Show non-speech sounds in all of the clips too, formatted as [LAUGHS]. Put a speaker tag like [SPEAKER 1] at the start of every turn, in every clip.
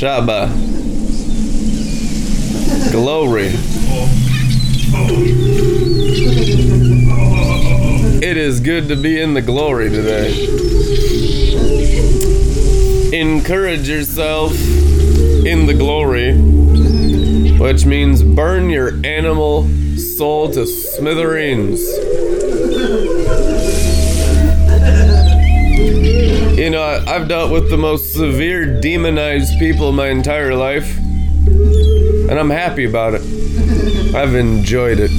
[SPEAKER 1] Shaba. Glory. It is good to be in the glory today. Encourage yourself in the glory, which means burn your animal soul to smithereens. You know, I've dealt with the most severe demonized people my entire life, and I'm happy about it. I've enjoyed it.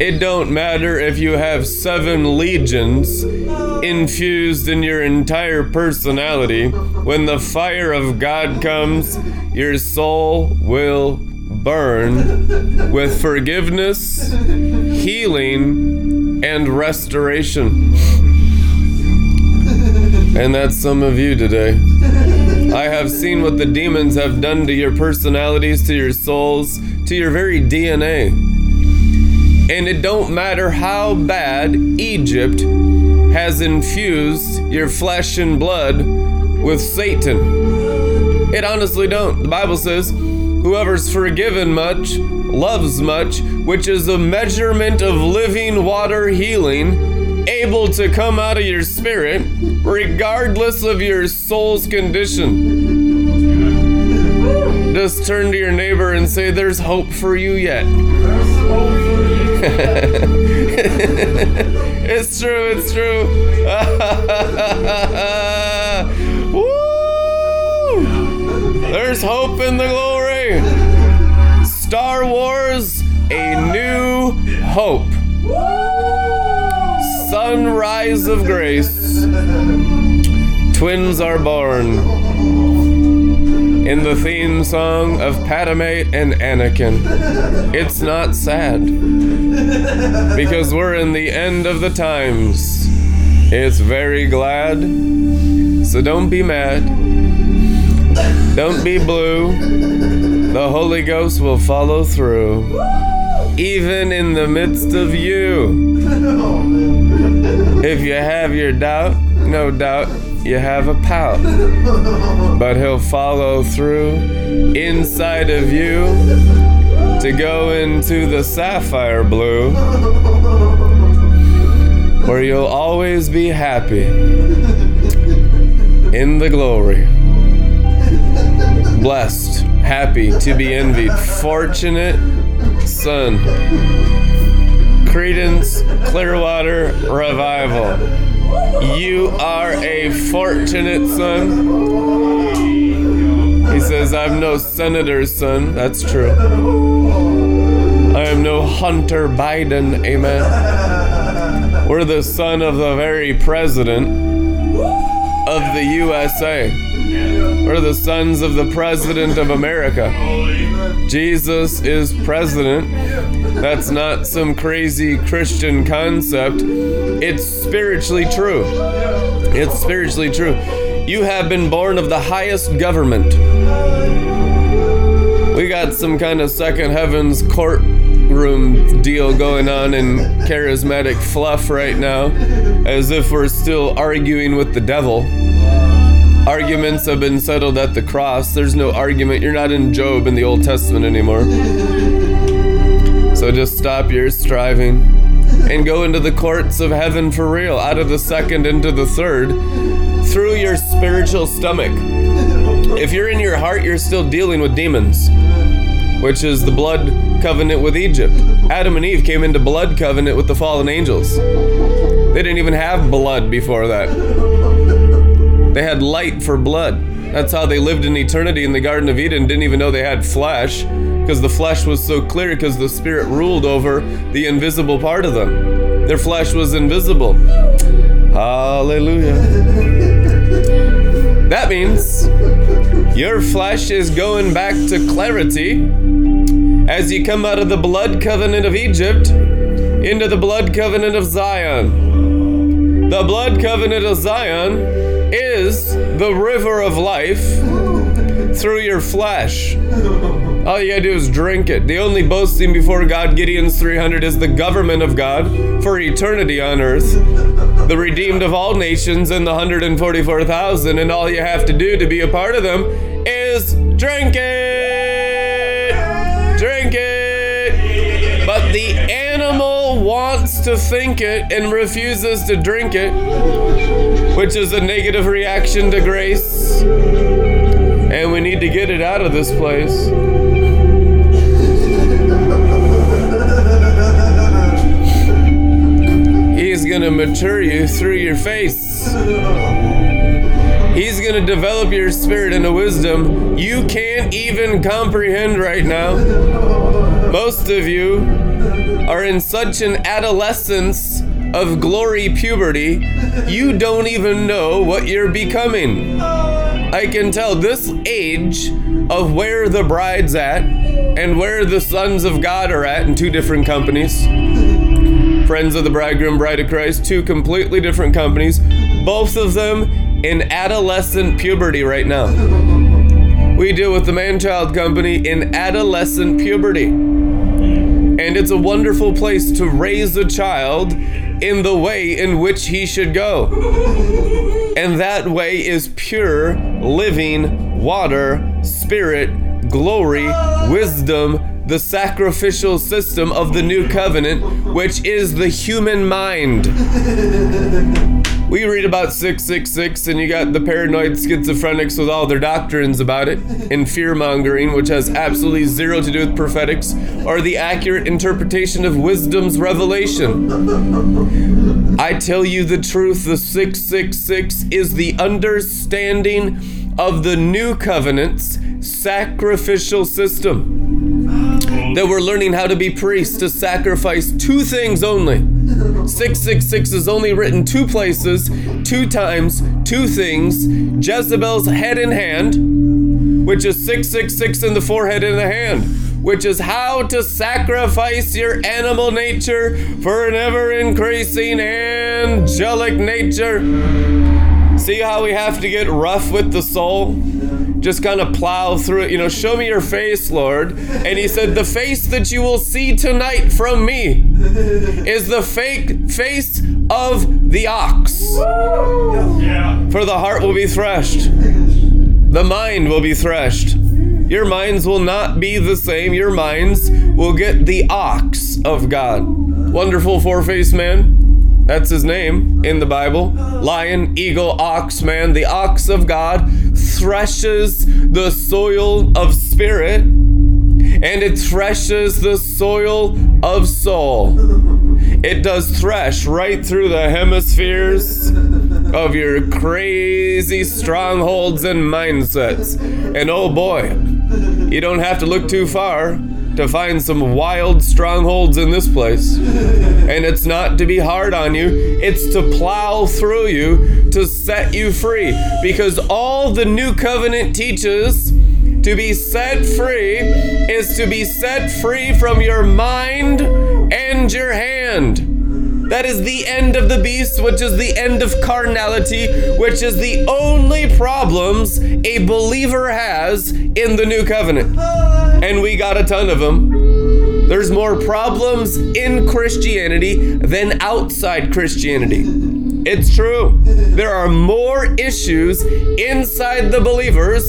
[SPEAKER 1] It don't matter if you have seven legions infused in your entire personality. When the fire of God comes, your soul will burn with forgiveness, healing, and restoration. And that's some of you today. [LAUGHS] I have seen what the demons have done to your personalities, to your souls, to your very DNA. And it don't matter how bad Egypt has infused your flesh and blood with Satan. It honestly don't. The Bible says, whoever's forgiven much loves much, which is a measurement of living water healing able to come out of your spirit regardless of your soul's condition. Just turn to your neighbor and say, There's hope for you yet. [LAUGHS] it's true, it's true. [LAUGHS] Woo! There's hope in the glory. Star Wars, a new hope. Sunrise of grace. Twins are born. In the theme song of Padme and Anakin. It's not sad. Because we're in the end of the times. It's very glad. So don't be mad. Don't be blue. The Holy Ghost will follow through. Even in the midst of you. If you have your doubt, no doubt you have a pout. But he'll follow through inside of you to go into the sapphire blue where you'll always be happy in the glory. Blessed, happy to be envied, fortunate son. Creedence Clearwater Revival. You are a fortunate son. He says, I'm no senator's son. That's true. I am no Hunter Biden. Amen. We're the son of the very president of the USA. We're the sons of the president of America. Jesus is president. That's not some crazy Christian concept. It's spiritually true. It's spiritually true. You have been born of the highest government. We got some kind of second heavens courtroom deal going on in charismatic fluff right now, as if we're still arguing with the devil. Arguments have been settled at the cross. There's no argument. You're not in Job in the Old Testament anymore. So just stop your striving and go into the courts of heaven for real, out of the second into the third, through your spiritual stomach. If you're in your heart, you're still dealing with demons, which is the blood covenant with Egypt. Adam and Eve came into blood covenant with the fallen angels. They didn't even have blood before that. They had light for blood. That's how they lived in eternity in the Garden of Eden, didn't even know they had flesh because the flesh was so clear because the spirit ruled over the invisible part of them. Their flesh was invisible. Hallelujah. That means your flesh is going back to clarity as you come out of the blood covenant of Egypt into the blood covenant of Zion. The blood covenant of Zion is the river of life through your flesh. All you gotta do is drink it. The only boasting before God, Gideon's 300, is the government of God for eternity on earth. The redeemed of all nations and the 144,000, and all you have to do to be a part of them is drink it. Drink it. But the animal wants to think it and refuses to drink it, which is a negative reaction to grace. And we need to get it out of this place. Going to mature you through your face. He's going to develop your spirit into wisdom you can't even comprehend right now. Most of you are in such an adolescence of glory puberty, you don't even know what you're becoming. I can tell this age of where the bride's at and where the sons of God are at in two different companies. Friends of the Bridegroom, Bride of Christ, two completely different companies, both of them in adolescent puberty right now. We deal with the Man Child Company in adolescent puberty. And it's a wonderful place to raise a child in the way in which he should go. And that way is pure, living water, spirit, glory, wisdom, the sacrificial system of the new covenant, which is the human mind. [LAUGHS] We read about 666, and you got the paranoid schizophrenics with all their doctrines about it, and fear mongering, which has absolutely zero to do with prophetics, or the accurate interpretation of wisdom's revelation. [LAUGHS] I tell you the truth, the 666 is the understanding of the new covenant's sacrificial system. That we're learning how to be priests to sacrifice two things only. 666 is only written two places, two times, two things Jezebel's head in hand, which is 666 in the forehead and the hand, which is how to sacrifice your animal nature for an ever increasing angelic nature. See how we have to get rough with the soul? Just kind of plow through it. You know, show me your face, Lord. And he said, The face that you will see tonight from me is the fake face of the ox. For the heart will be threshed, the mind will be threshed. Your minds will not be the same. Your minds will get the ox of God. Wonderful four faced man. That's his name in the Bible. Lion, eagle, ox, man. The ox of God threshes the soil of spirit and it threshes the soil of soul. It does thresh right through the hemispheres of your crazy strongholds and mindsets. And oh boy, you don't have to look too far to find some wild strongholds in this place. And it's not to be hard on you, it's to plow through you to set you free. Because all the new covenant teaches to be set free is to be set free from your mind and your hand. That is the end of the beast, which is the end of carnality, which is the only problems a believer has in the new covenant. And we got a ton of them. There's more problems in Christianity than outside Christianity. It's true. There are more issues inside the believers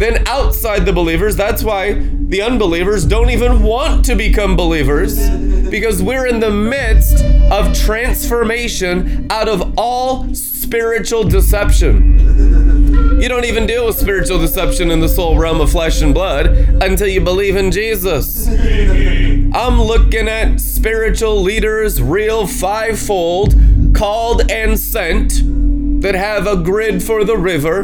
[SPEAKER 1] than outside the believers. That's why the unbelievers don't even want to become believers because we're in the midst of transformation out of all spiritual deception. You don't even deal with spiritual deception in the soul realm of flesh and blood until you believe in Jesus. I'm looking at spiritual leaders, real fivefold, called and sent, that have a grid for the river,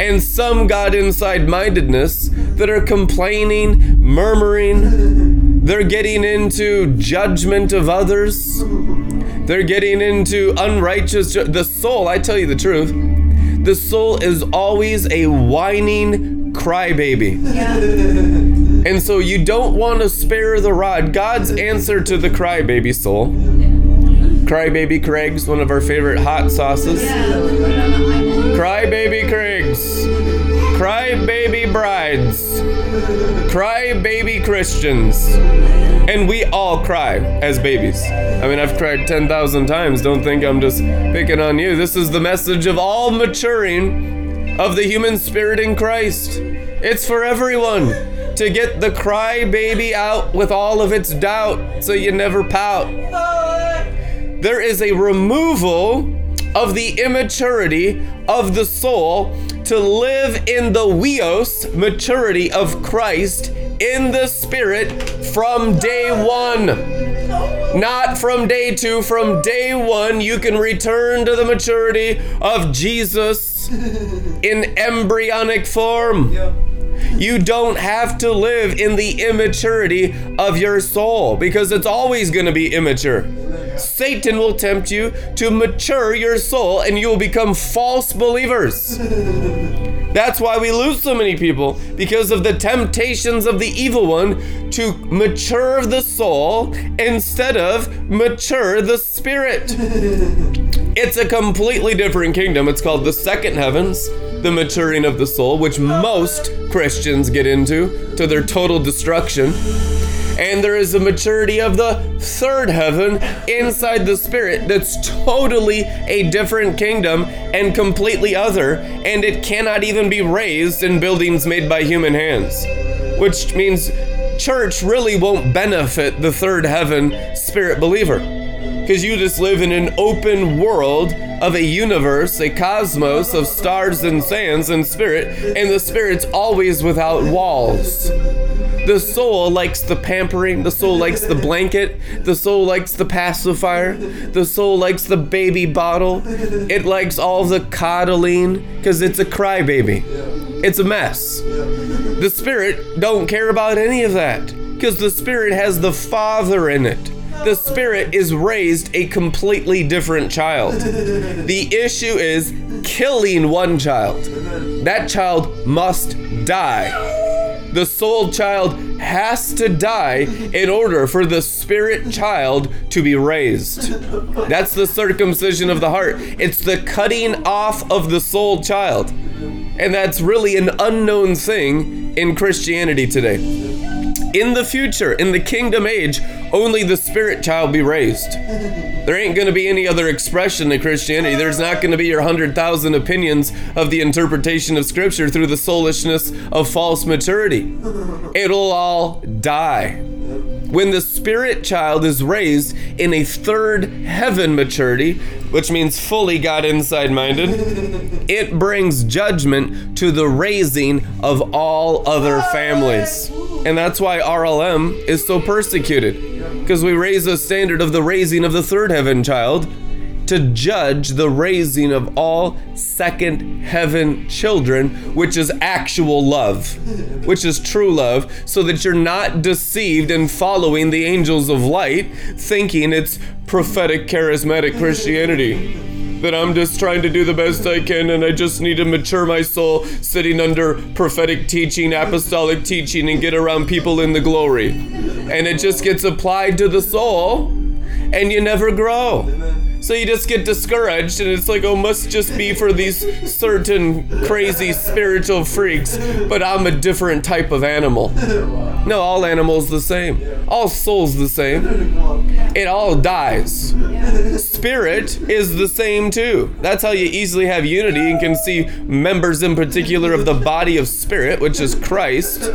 [SPEAKER 1] and some God inside mindedness that are complaining, murmuring. They're getting into judgment of others. They're getting into unrighteous. Ju- the soul, I tell you the truth, the soul is always a whining crybaby. Yeah. And so you don't want to spare the rod. God's answer to the crybaby soul. Crybaby Craig's one of our favorite hot sauces. Crybaby Craig's. Crybaby brides. Crybaby Christians. And we all cry as babies. I mean, I've cried 10,000 times. Don't think I'm just picking on you. This is the message of all maturing of the human spirit in Christ. It's for everyone to get the crybaby out with all of its doubt so you never pout. There is a removal of the immaturity of the soul to live in the weos maturity of Christ in the spirit from day one. Not from day two, from day one, you can return to the maturity of Jesus in embryonic form. You don't have to live in the immaturity of your soul because it's always going to be immature. Satan will tempt you to mature your soul and you will become false believers. [LAUGHS] That's why we lose so many people because of the temptations of the evil one to mature the soul instead of mature the spirit. [LAUGHS] It's a completely different kingdom. It's called the second heavens, the maturing of the soul, which most Christians get into to their total destruction and there is a maturity of the third heaven inside the spirit that's totally a different kingdom and completely other, and it cannot even be raised in buildings made by human hands. Which means church really won't benefit the third heaven spirit believer. Because you just live in an open world of a universe, a cosmos of stars and sands and spirit, and the spirit's always without walls. The soul likes the pampering, the soul likes the blanket, the soul likes the pacifier, the soul likes the baby bottle, it likes all the coddling because it's a crybaby. It's a mess. The spirit don't care about any of that because the spirit has the father in it the spirit is raised a completely different child. The issue is killing one child. That child must die the soul child has to die in order for the spirit child to be raised. That's the circumcision of the heart. It's the cutting off of the soul child. And that's really an unknown thing in Christianity today. In the future, in the kingdom age, only the spirit child be raised. There ain't going to be any other expression of Christianity. There's not going to be your 100,000 opinions of the interpretation of Scripture through the soulishness of false maturity. It'll all die. When the spirit child is raised in a third heaven maturity, which means fully God inside minded, [LAUGHS] it brings judgment to the raising of all other families. And that's why RLM is so persecuted. Because we raise the standard of the raising of the third heaven child to judge the raising of all second heaven children, which is actual love, which is true love, so that you're not deceived in following the angels of light, thinking it's prophetic, charismatic Christianity that I'm just trying to do the best I can and I just need to mature my soul sitting under prophetic teaching, apostolic teaching, and get around people in the glory. And it just gets applied to the soul and you never grow. So you just get discouraged, and it's like, oh, must just be for these certain crazy spiritual freaks, but I'm a different type of animal. No, all animals the same. All souls the same. It all dies. Spirit is the same too. That's how you easily have unity and can see members in particular of the body of spirit, which is Christ,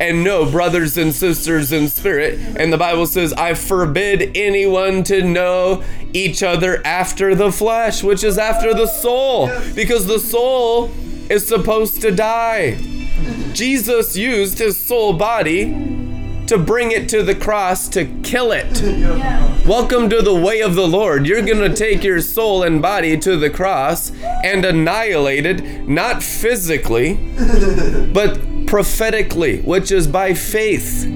[SPEAKER 1] and know brothers and sisters in spirit. And the Bible says, I forbid anyone to know each other after the flesh, which is after the soul, because the soul is supposed to die. Jesus used his soul body to bring it to the cross to kill it. Yeah. Welcome to the way of the Lord. You're going to take your soul and body to the cross and annihilate it, not physically, but prophetically, which is by faith.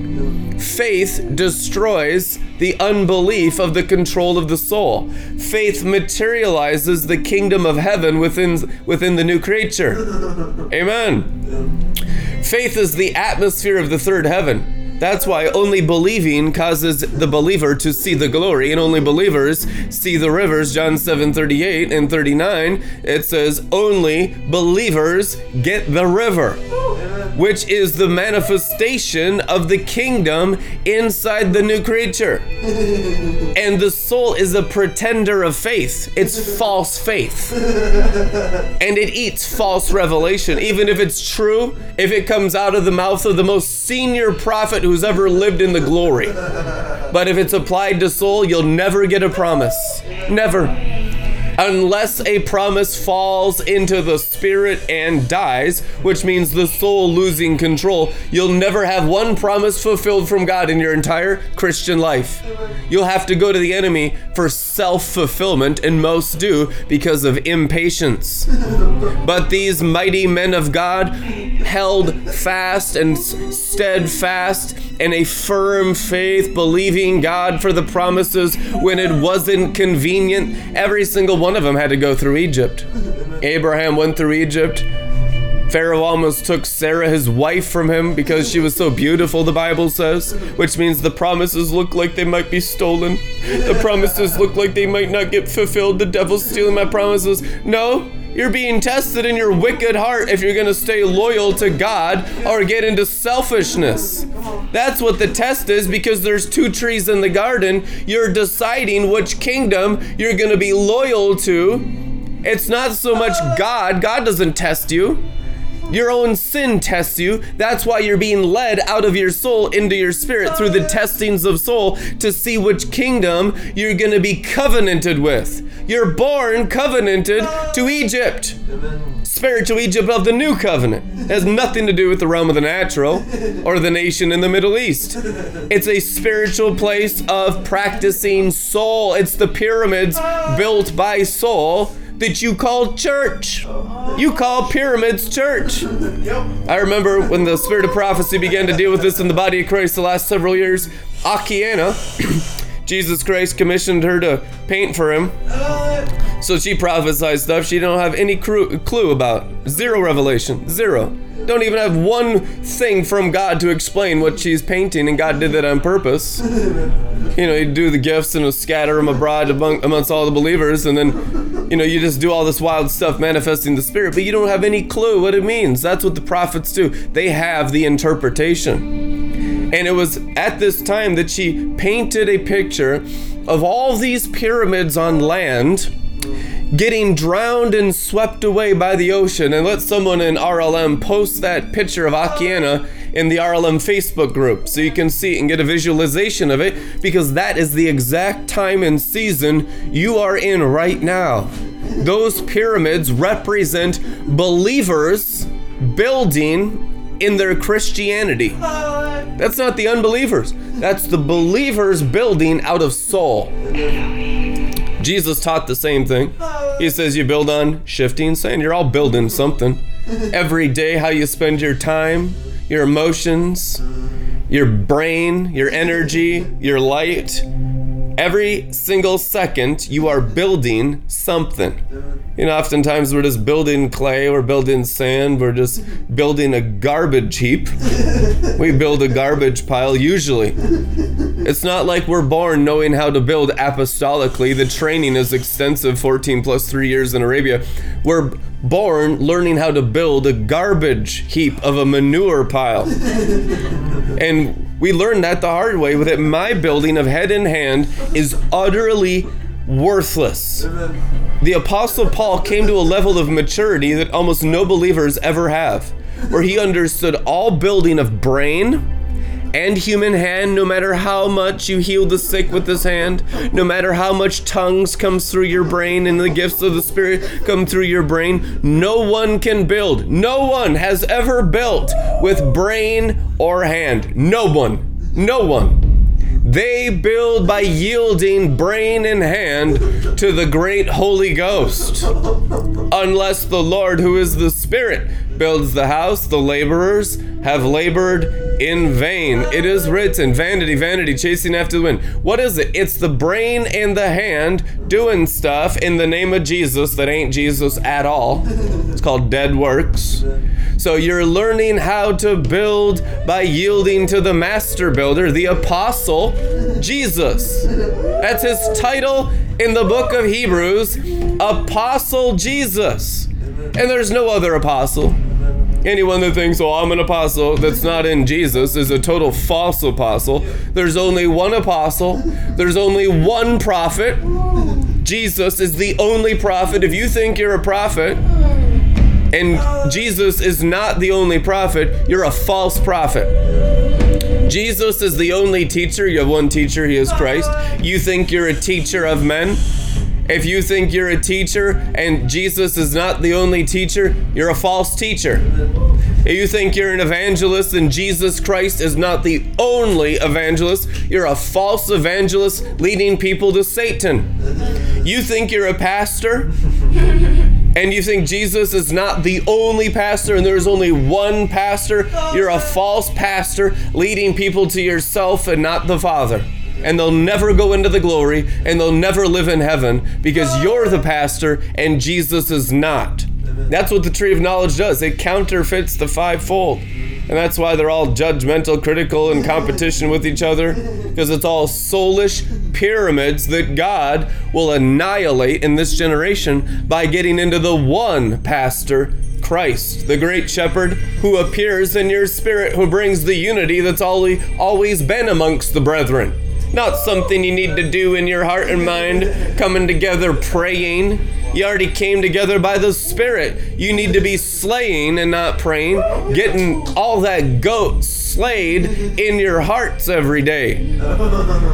[SPEAKER 1] Faith destroys the unbelief of the control of the soul. Faith materializes the kingdom of heaven within, within the new creature. [LAUGHS] Amen. Faith is the atmosphere of the third heaven. That's why only believing causes the believer to see the glory, and only believers see the rivers. John 7 38 and 39, it says, Only believers get the river. Which is the manifestation of the kingdom inside the new creature. [LAUGHS] And the soul is a pretender of faith, it's false faith. [LAUGHS] And it eats false revelation, even if it's true, if it comes out of the mouth of the most senior prophet who's ever lived in the glory. [LAUGHS] But if it's applied to soul, you'll never get a promise. Never unless a promise falls into the spirit and dies, which means the soul losing control, you'll never have one promise fulfilled from God in your entire Christian life. You'll have to go to the enemy for self fulfillment, and most do because of impatience. But these mighty men of God held fast and steadfast in a firm faith, believing God for the promises when it wasn't convenient. Every single one of them had to go through Egypt. Abraham went through Egypt. Pharaoh almost took Sarah, his wife, from him because she was so beautiful, the Bible says, which means the promises look like they might be stolen. The promises look like they might not get fulfilled. The devil's stealing my promises. No, you're being tested in your wicked heart if you're going to stay loyal to God or get into selfishness. That's what the test is because there's two trees in the garden. You're deciding which kingdom you're going to be loyal to. It's not so much God, God doesn't test you. Your own sin tests you. That's why you're being led out of your soul into your spirit through the testings of soul to see which kingdom you're going to be covenanted with. You're born covenanted to Egypt. Spiritual Egypt of the new covenant. It has nothing to do with the realm of the natural or the nation in the Middle East. It's a spiritual place of practicing soul. It's the pyramids built by soul that you call church. You call pyramids church. I remember when the spirit of prophecy began to deal with this in the body of Christ the last several years. Akiane, [CLEARS THROAT] Jesus Christ commissioned her to paint for him. So she prophesied stuff she don't have any clue about. Zero revelation. Zero. Don't even have one thing from God to explain what she's painting, and God did that on purpose. You know, you do the gifts and scatter them abroad among, amongst all the believers, and then, you know, you just do all this wild stuff manifesting the Spirit, but you don't have any clue what it means. That's what the prophets do. They have the interpretation. And it was at this time that she painted a picture of all these pyramids on land getting drowned and swept away by the ocean. And let someone in RLM post that picture of Akiane in the RLM Facebook group so you can see and get a visualization of it because that is the exact time and season you are in right now. Those pyramids represent believers building in their Christianity. That's not the unbelievers. That's the believers building out of soul. Jesus taught the same thing. He says you build on shifting sand. You're all building something. Every day, how you spend your time, your emotions, your brain, your energy, your light. Every single second, you are building something. You know, oftentimes we're just building clay, we're building sand, we're just building a garbage heap. [LAUGHS] we build a garbage pile, usually. It's not like we're born knowing how to build apostolically. The training is extensive 14 plus three years in Arabia. We're born learning how to build a garbage heap of a manure pile. and we learned that the hard way that. My building of head and hand is utterly worthless. The Apostle Paul came to a level of maturity that almost no believers ever have, where he understood all building of brain and human hand, no matter how much you heal the sick with this hand, no matter how much tongues comes through your brain and the gifts of the Spirit come through your brain, no one can build. No one has ever built with brain or hand. No one. No one. They build by yielding brain and hand to the great Holy Ghost. Unless the Lord, who is the Spirit, builds the house, the laborers have labored in vain. It is written, vanity, vanity, chasing after the wind. What is it? It's the brain and the hand doing stuff in the name of Jesus that ain't Jesus at all. It's called dead works. So you're learning how to build by yielding to the master builder, the apostle, Jesus. That's his title in the book of Hebrews, Apostle Jesus. And there's no other apostle. Anyone that thinks, oh, I'm an apostle that's not in Jesus is a total false apostle. There's only one apostle, there's only one prophet. Jesus is the only prophet. If you think you're a prophet and Jesus is not the only prophet, you're a false prophet. Jesus is the only teacher. You have one teacher, he is Christ. You think you're a teacher of men. If you think you're a teacher and Jesus is not the only teacher, you're a false teacher. If you think you're an evangelist and Jesus Christ is not the only evangelist, you're a false evangelist leading people to Satan. You think you're a pastor and you think Jesus is not the only pastor and there's only one pastor, you're a false pastor leading people to yourself and not the Father and they'll never go into the glory and they'll never live in heaven because you're the pastor and Jesus is not. That's what the tree of knowledge does. It counterfeits the fivefold. And that's why they're all judgmental, critical, and competition with each other. Because it's all soulish pyramids that God will annihilate in this generation by getting into the one pastor, Christ, the great shepherd who appears in your spirit, who brings the unity that's always been amongst the brethren. Not something you need to do in your heart and mind, coming together praying. You already came together by the Spirit. You need to be slaying and not praying, getting all that goat slayed in your hearts every day.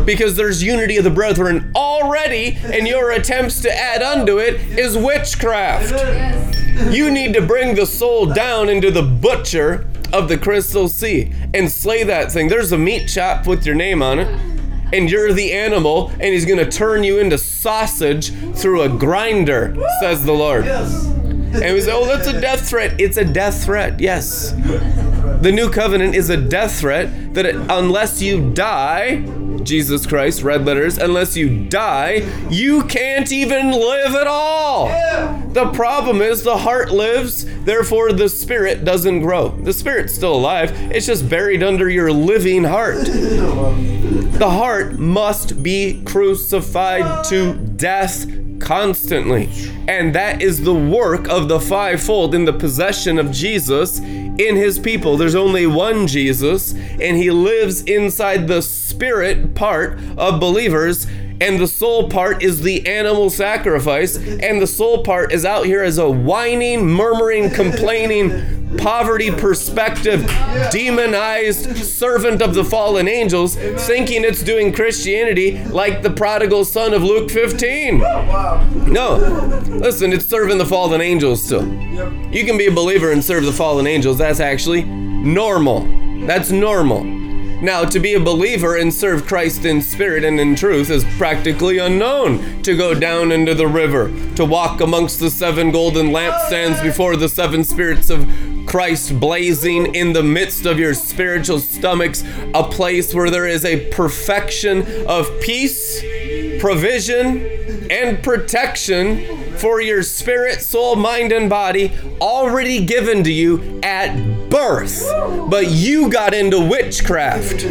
[SPEAKER 1] Because there's unity of the brethren already, and your attempts to add unto it is witchcraft. You need to bring the soul down into the butcher of the crystal sea and slay that thing. There's a meat chop with your name on it and you're the animal, and he's going to turn you into sausage through a grinder, says the Lord. And we say, oh, that's a death threat. It's a death threat, yes. The new covenant is a death threat that it, unless you die, Jesus Christ, red letters, unless you die, you can't even live at all. The problem is the heart lives, therefore the spirit doesn't grow. The spirit's still alive, it's just buried under your living heart. The heart must be crucified to death constantly. And that is the work of the fivefold in the possession of Jesus in his people. There's only one Jesus, and he lives inside the spirit part of believers and the soul part is the animal sacrifice, and the soul part is out here as a whining, murmuring, complaining, poverty perspective, demonized servant of the fallen angels, thinking it's doing Christianity like the prodigal son of Luke 15. No, listen, it's serving the fallen angels still. You can be a believer and serve the fallen angels. That's actually normal. That's normal. Now, to be a believer and serve Christ in spirit and in truth is practically unknown. To go down into the river, to walk amongst the seven golden lampstands before the seven spirits of Christ blazing in the midst of your spiritual stomachs, a place where there is a perfection of peace, provision, and protection for your spirit, soul, mind, and body already given to you at birth. But you got into witchcraft.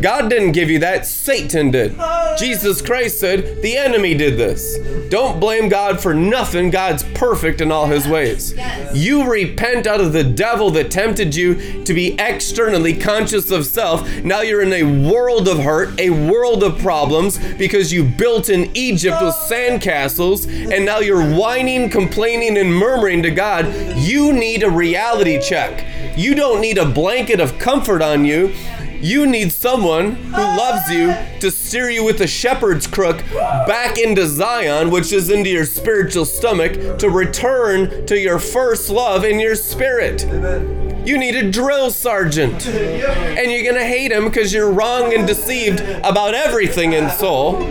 [SPEAKER 1] God didn't give you that, Satan did. Jesus Christ said, The enemy did this. Don't blame God for nothing. God's perfect in all his ways. You repent out of the devil that tempted you to be externally conscious of self. Now you're in a world of hurt, a world of problems because you built in Egypt with sandcastles and now you're whining, complaining, and murmuring to God. You need a reality check. You don't need a blanket of comfort on you. You need someone who loves you to steer you with a shepherd's crook back into Zion, which is into your spiritual stomach, to return to your first love in your spirit. You need a drill sergeant. And you're going to hate him because you're wrong and deceived about everything in soul.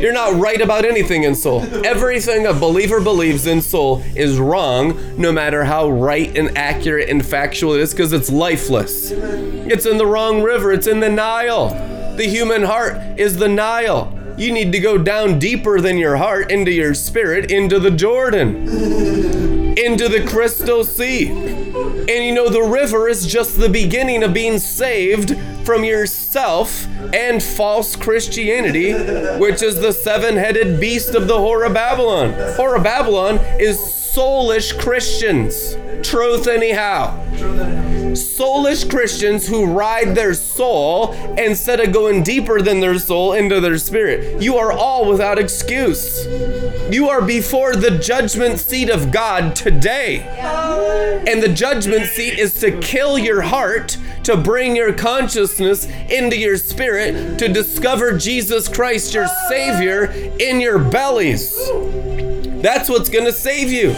[SPEAKER 1] You're not right about anything in soul. Everything a believer believes in soul is wrong, no matter how right and accurate and factual it is, because it's lifeless. It's in the wrong river, it's in the Nile. The human heart is the Nile. You need to go down deeper than your heart into your spirit, into the Jordan, into the crystal sea. And you know, the river is just the beginning of being saved from yourself and false Christianity, which is the seven headed beast of the Whore of Babylon. Whore of Babylon is soulish Christians. Truth, anyhow. Soulish Christians who ride their soul instead of going deeper than their soul into their spirit. You are all without excuse. You are before the judgment seat of God today. And the judgment seat is to kill your heart, to bring your consciousness into your spirit, to discover Jesus Christ, your Savior, in your bellies. That's what's going to save you.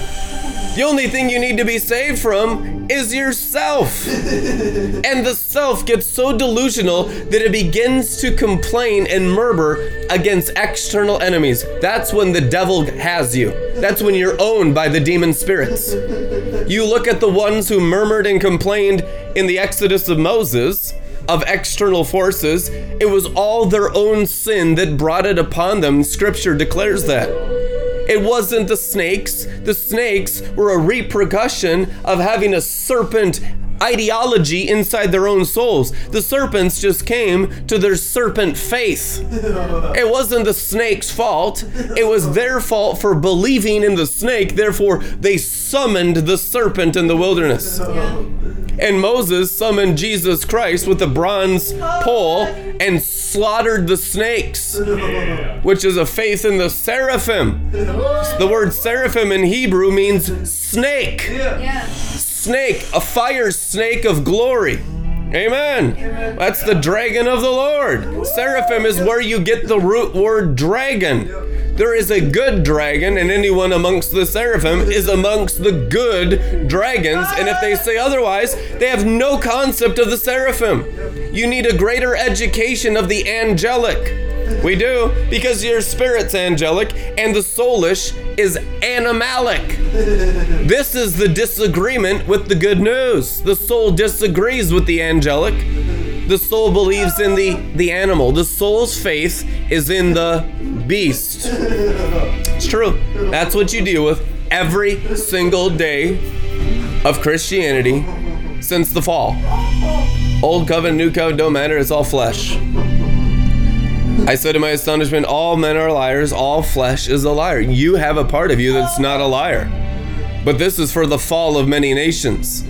[SPEAKER 1] The only thing you need to be saved from is yourself. [LAUGHS] and the self gets so delusional that it begins to complain and murmur against external enemies. That's when the devil has you. That's when you're owned by the demon spirits. You look at the ones who murmured and complained in the Exodus of Moses of external forces, it was all their own sin that brought it upon them. Scripture declares that. It wasn't the snakes. The snakes were a repercussion of having a serpent ideology inside their own souls. The serpents just came to their serpent faith. It wasn't the snake's fault, it was their fault for believing in the snake. Therefore, they summoned the serpent in the wilderness. And Moses summoned Jesus Christ with a bronze pole and slaughtered the snakes, which is a faith in the seraphim. The word seraphim in Hebrew means snake. Snake, a fire snake of glory. Amen. That's the dragon of the Lord. Seraphim is where you get the root word dragon. There is a good dragon, and anyone amongst the seraphim is amongst the good dragons. And if they say otherwise, they have no concept of the seraphim. You need a greater education of the angelic. We do, because your spirit's angelic and the soulish is animalic. This is the disagreement with the good news. The soul disagrees with the angelic. The soul believes in the, the animal. The soul's faith is in the beast. It's true. That's what you deal with every single day of Christianity since the fall. Old covenant, new covenant, don't matter. It's all flesh. I said to my astonishment, All men are liars, all flesh is a liar. You have a part of you that's not a liar. But this is for the fall of many nations.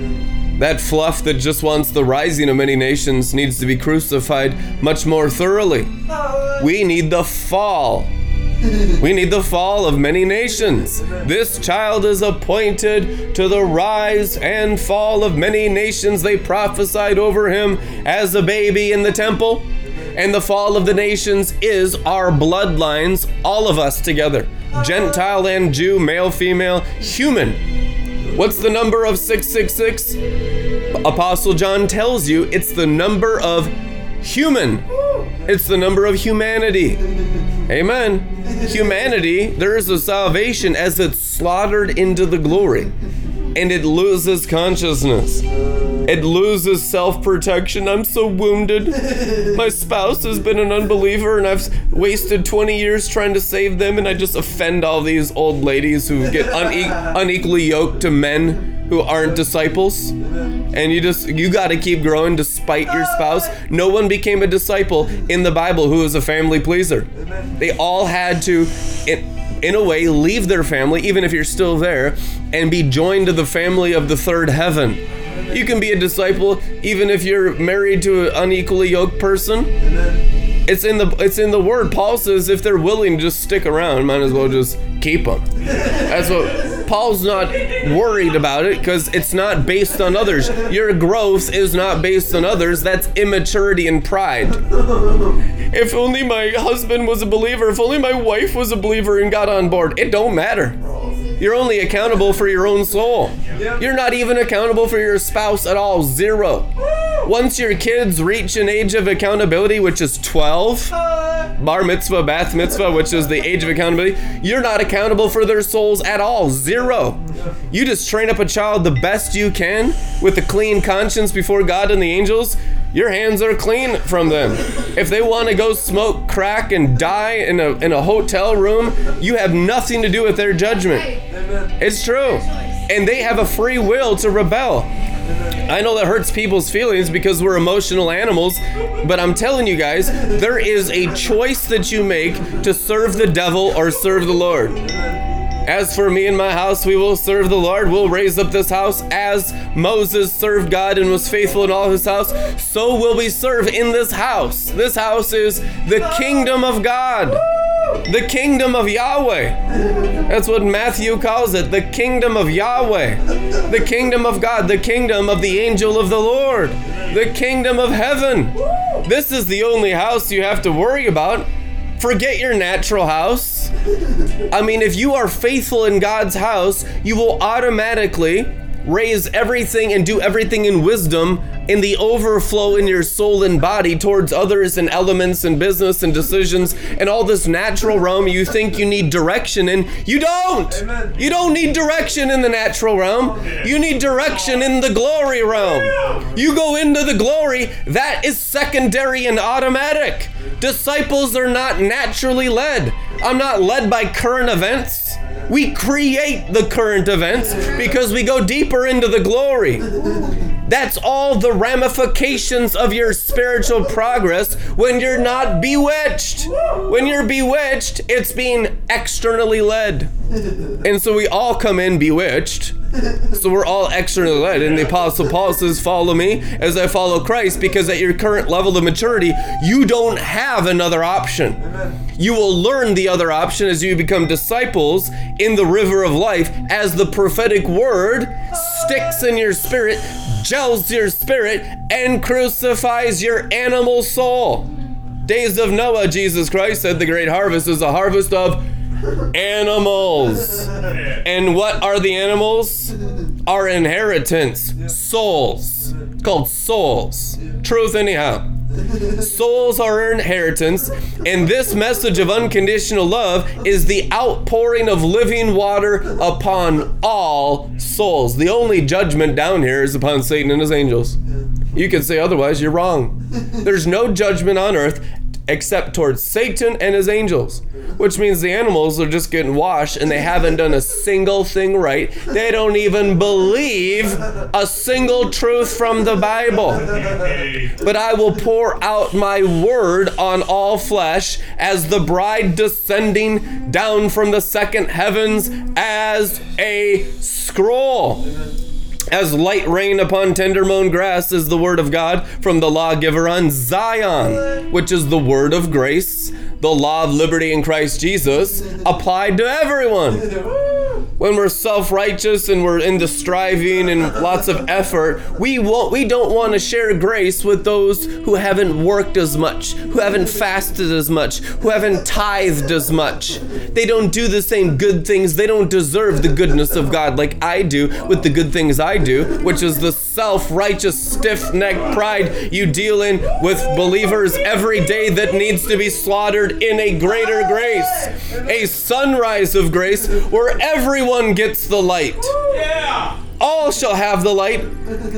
[SPEAKER 1] That fluff that just wants the rising of many nations needs to be crucified much more thoroughly. We need the fall. We need the fall of many nations. This child is appointed to the rise and fall of many nations. They prophesied over him as a baby in the temple and the fall of the nations is our bloodlines, all of us together Gentile and Jew, male, female, human. What's the number of 666? Apostle John tells you it's the number of human, it's the number of humanity. Amen. Humanity, there is a salvation as it's slaughtered into the glory and it loses consciousness. It loses self protection. I'm so wounded. My spouse has been an unbeliever, and I've wasted 20 years trying to save them, and I just offend all these old ladies who get une- unequally yoked to men who aren't disciples. And you just, you got to keep growing despite your spouse. No one became a disciple in the Bible who was a family pleaser. They all had to. It, in a way, leave their family, even if you're still there, and be joined to the family of the third heaven. You can be a disciple even if you're married to an unequally yoked person. It's in the it's in the word. Paul says if they're willing to just stick around, might as well just keep them. That's what Paul's not worried about it because it's not based on others. Your growth is not based on others. That's immaturity and pride. If only my husband was a believer, if only my wife was a believer and got on board. It don't matter. You're only accountable for your own soul. You're not even accountable for your spouse at all. Zero. Once your kids reach an age of accountability, which is 12, uh. bar mitzvah, bath mitzvah, which is the age of accountability, you're not accountable for their souls at all. Zero. You just train up a child the best you can with a clean conscience before God and the angels. Your hands are clean from them. If they want to go smoke crack and die in a, in a hotel room, you have nothing to do with their judgment. It's true. And they have a free will to rebel. I know that hurts people's feelings because we're emotional animals, but I'm telling you guys, there is a choice that you make to serve the devil or serve the Lord. As for me and my house, we will serve the Lord. We'll raise up this house as Moses served God and was faithful in all his house. So will we serve in this house. This house is the kingdom of God, the kingdom of Yahweh. That's what Matthew calls it the kingdom of Yahweh, the kingdom of God, the kingdom of the angel of the Lord, the kingdom of heaven. This is the only house you have to worry about. Forget your natural house. I mean, if you are faithful in God's house, you will automatically raise everything and do everything in wisdom in the overflow in your soul and body towards others and elements and business and decisions and all this natural realm you think you need direction in. You don't. Amen. You don't need direction in the natural realm. You need direction in the glory realm. You go into the glory, that is secondary and automatic. Disciples are not naturally led. I'm not led by current events. We create the current events because we go deeper into the glory. That's all the ramifications of your spiritual progress when you're not bewitched. When you're bewitched, it's being externally led. And so we all come in bewitched so we're all externally led. And the Apostle Paul says, Follow me as I follow Christ, because at your current level of maturity, you don't have another option. You will learn the other option as you become disciples in the river of life, as the prophetic word sticks in your spirit, gels your spirit, and crucifies your animal soul. Days of Noah, Jesus Christ said the great harvest is a harvest of animals. And what are the animals? Our inheritance, souls. Called souls. Truth, anyhow. Souls are our inheritance, and this message of unconditional love is the outpouring of living water upon all souls. The only judgment down here is upon Satan and his angels. You can say otherwise, you're wrong. There's no judgment on earth except towards Satan and his angels, which means the animals are just getting washed and they haven't done a single thing right. They don't even believe a single truth from the Bible. But I will pour out my word on all flesh as the bride descending down from the second heavens as a scroll. As light rain upon tender mown grass is the word of God from the lawgiver on Zion, which is the word of grace, the law of liberty in Christ Jesus, applied to everyone when we're self-righteous and we're into striving and lots of effort, we won't we don't want to share grace with those who haven't worked as much, who haven't fasted as much, who haven't tithed as much. They don't do the same good things. They don't deserve the goodness of God like I do with the good things I do, which is the self-righteous stiff-necked pride you deal in with believers every day that needs to be slaughtered in a greater grace. A sunrise of grace where everyone everyone gets the light. All shall have the light.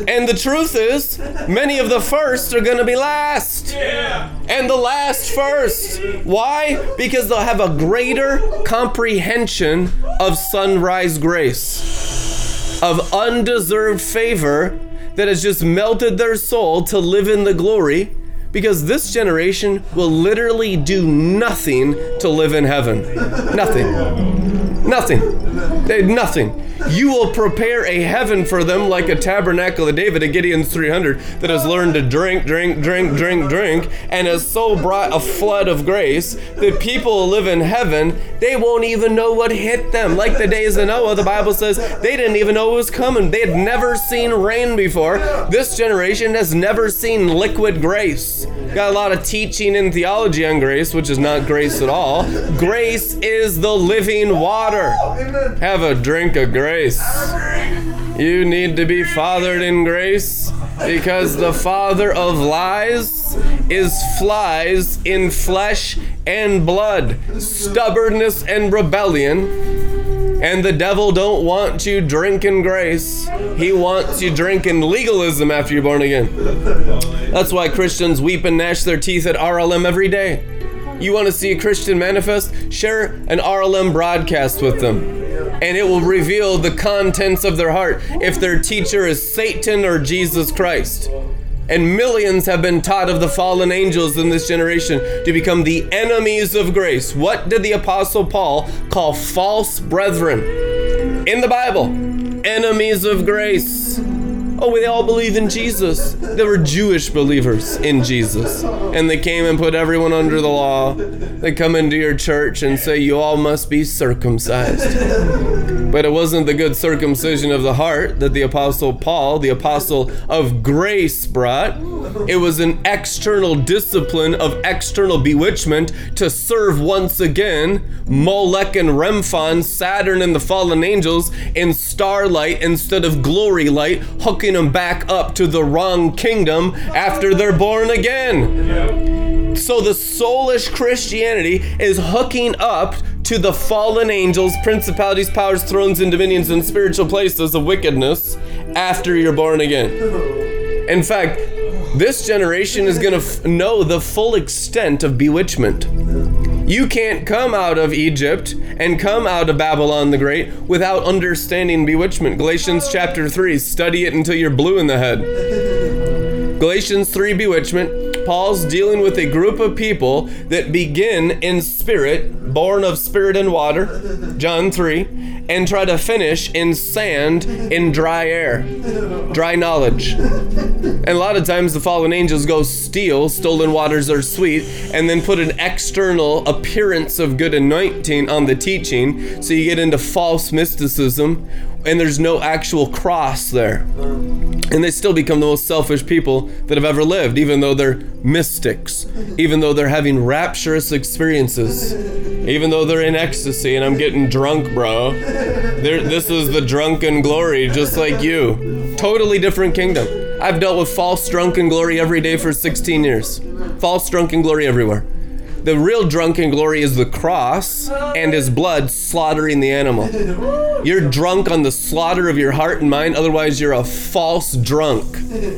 [SPEAKER 1] And the truth is, many of the first are going to be last. And the last first. Why? Because they'll have a greater comprehension of sunrise grace, of undeserved favor that has just melted their soul to live in the glory because this generation will literally do nothing to live in heaven. Nothing. Nothing. They nothing. You will prepare a heaven for them like a tabernacle of David, a Gideon's 300, that has learned to drink, drink, drink, drink, drink, and has so brought a flood of grace that people live in heaven, they won't even know what hit them. Like the days of Noah, the Bible says they didn't even know it was coming. They had never seen rain before. This generation has never seen liquid grace. Got a lot of teaching and theology on grace, which is not grace at all. Grace is the living water. Have a drink of grace grace. You need to be fathered in grace because the father of lies is flies in flesh and blood, stubbornness and rebellion. And the devil don't want you drinking grace. He wants you drinking legalism after you're born again. That's why Christians weep and gnash their teeth at RLM every day. You want to see a Christian manifest? Share an RLM broadcast with them and it will reveal the contents of their heart if their teacher is Satan or Jesus Christ. And millions have been taught of the fallen angels in this generation to become the enemies of grace. What did the Apostle Paul call false brethren in the Bible? Enemies of grace. Oh, they all believe in Jesus. They were Jewish believers in Jesus. And they came and put everyone under the law. They come into your church and say, You all must be circumcised. But it wasn't the good circumcision of the heart that the Apostle Paul, the Apostle of grace, brought. It was an external discipline of external bewitchment to serve once again Molech and Remphan, Saturn and the fallen angels in starlight instead of glory light, them back up to the wrong kingdom after they're born again. So the soulish Christianity is hooking up to the fallen angels, principalities, powers, thrones, and dominions, and spiritual places of wickedness after you're born again. In fact, this generation is going to f- know the full extent of bewitchment. You can't come out of Egypt and come out of Babylon the Great without understanding bewitchment. Galatians chapter 3, study it until you're blue in the head. Galatians 3 bewitchment. Paul's dealing with a group of people that begin in spirit, born of spirit and water, John 3, and try to finish in sand, in dry air, dry knowledge. And a lot of times the fallen angels go steal, stolen waters are sweet, and then put an external appearance of good anointing on the teaching, so you get into false mysticism, and there's no actual cross there. And they still become the most selfish people that have ever lived, even though they're mystics, [LAUGHS] even though they're having rapturous experiences, even though they're in ecstasy and I'm getting drunk, bro. They're, this is the drunken glory, just like you. Totally different kingdom. I've dealt with false drunken glory every day for 16 years. False drunken glory everywhere. The real drunken glory is the cross and his blood slaughtering the animal. You're drunk on the slaughter of your heart and mind, otherwise, you're a false drunk.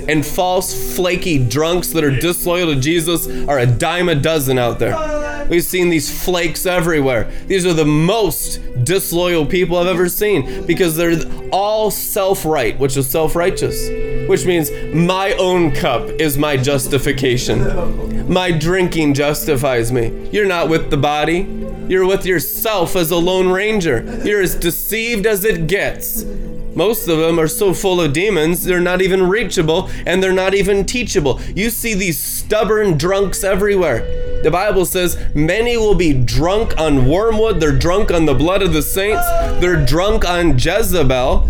[SPEAKER 1] And false, flaky drunks that are disloyal to Jesus are a dime a dozen out there. We've seen these flakes everywhere. These are the most disloyal people I've ever seen because they're all self right, which is self righteous, which means my own cup is my justification. My drinking justifies me. You're not with the body, you're with yourself as a lone ranger. You're as deceived as it gets. Most of them are so full of demons, they're not even reachable and they're not even teachable. You see these stubborn drunks everywhere. The Bible says many will be drunk on wormwood, they're drunk on the blood of the saints, they're drunk on Jezebel.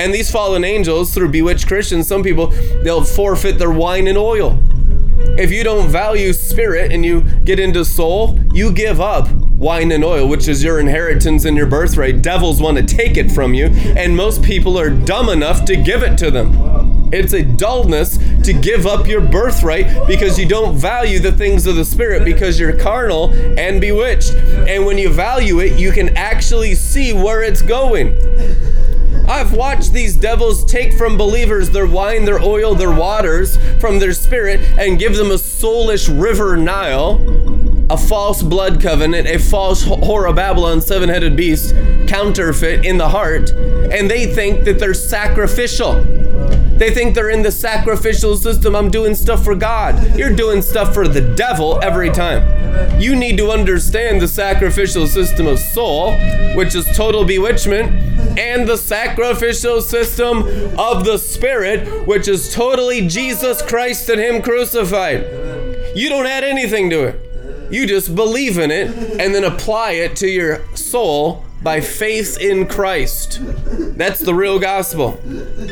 [SPEAKER 1] And these fallen angels, through bewitched Christians, some people, they'll forfeit their wine and oil. If you don't value spirit and you get into soul, you give up wine and oil, which is your inheritance and your birthright. Devils want to take it from you, and most people are dumb enough to give it to them. It's a dullness to give up your birthright because you don't value the things of the Spirit because you're carnal and bewitched. And when you value it, you can actually see where it's going. I've watched these devils take from believers their wine, their oil, their waters from their spirit and give them a soulish river Nile, a false blood covenant, a false whore of Babylon, seven headed beast, counterfeit in the heart, and they think that they're sacrificial. They think they're in the sacrificial system. I'm doing stuff for God. You're doing stuff for the devil every time. You need to understand the sacrificial system of soul, which is total bewitchment, and the sacrificial system of the spirit, which is totally Jesus Christ and Him crucified. You don't add anything to it. You just believe in it and then apply it to your soul by faith in Christ. That's the real gospel.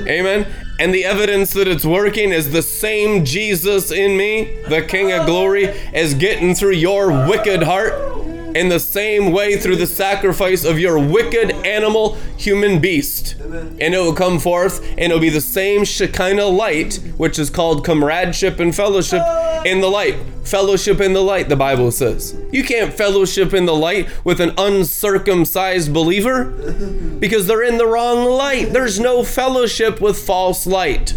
[SPEAKER 1] Amen. And the evidence that it's working is the same Jesus in me, the King of glory, is getting through your wicked heart in the same way through the sacrifice of your wicked animal human beast. And it will come forth and it'll be the same Shekinah light, which is called comradeship and fellowship in the light. Fellowship in the light, the Bible says. You can't fellowship in the light with an uncircumcised believer because they're in the wrong light. There's no fellowship with false light,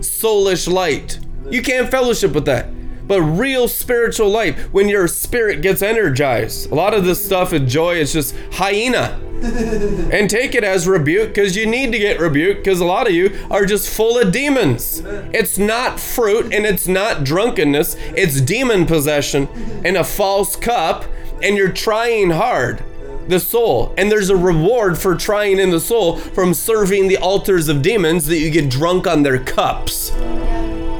[SPEAKER 1] soulish light. You can't fellowship with that but real spiritual life when your spirit gets energized. A lot of this stuff and joy is just hyena. [LAUGHS] and take it as rebuke because you need to get rebuked because a lot of you are just full of demons. It's not fruit and it's not drunkenness, it's demon possession and a false cup, and you're trying hard. The soul, and there's a reward for trying in the soul from serving the altars of demons that you get drunk on their cups.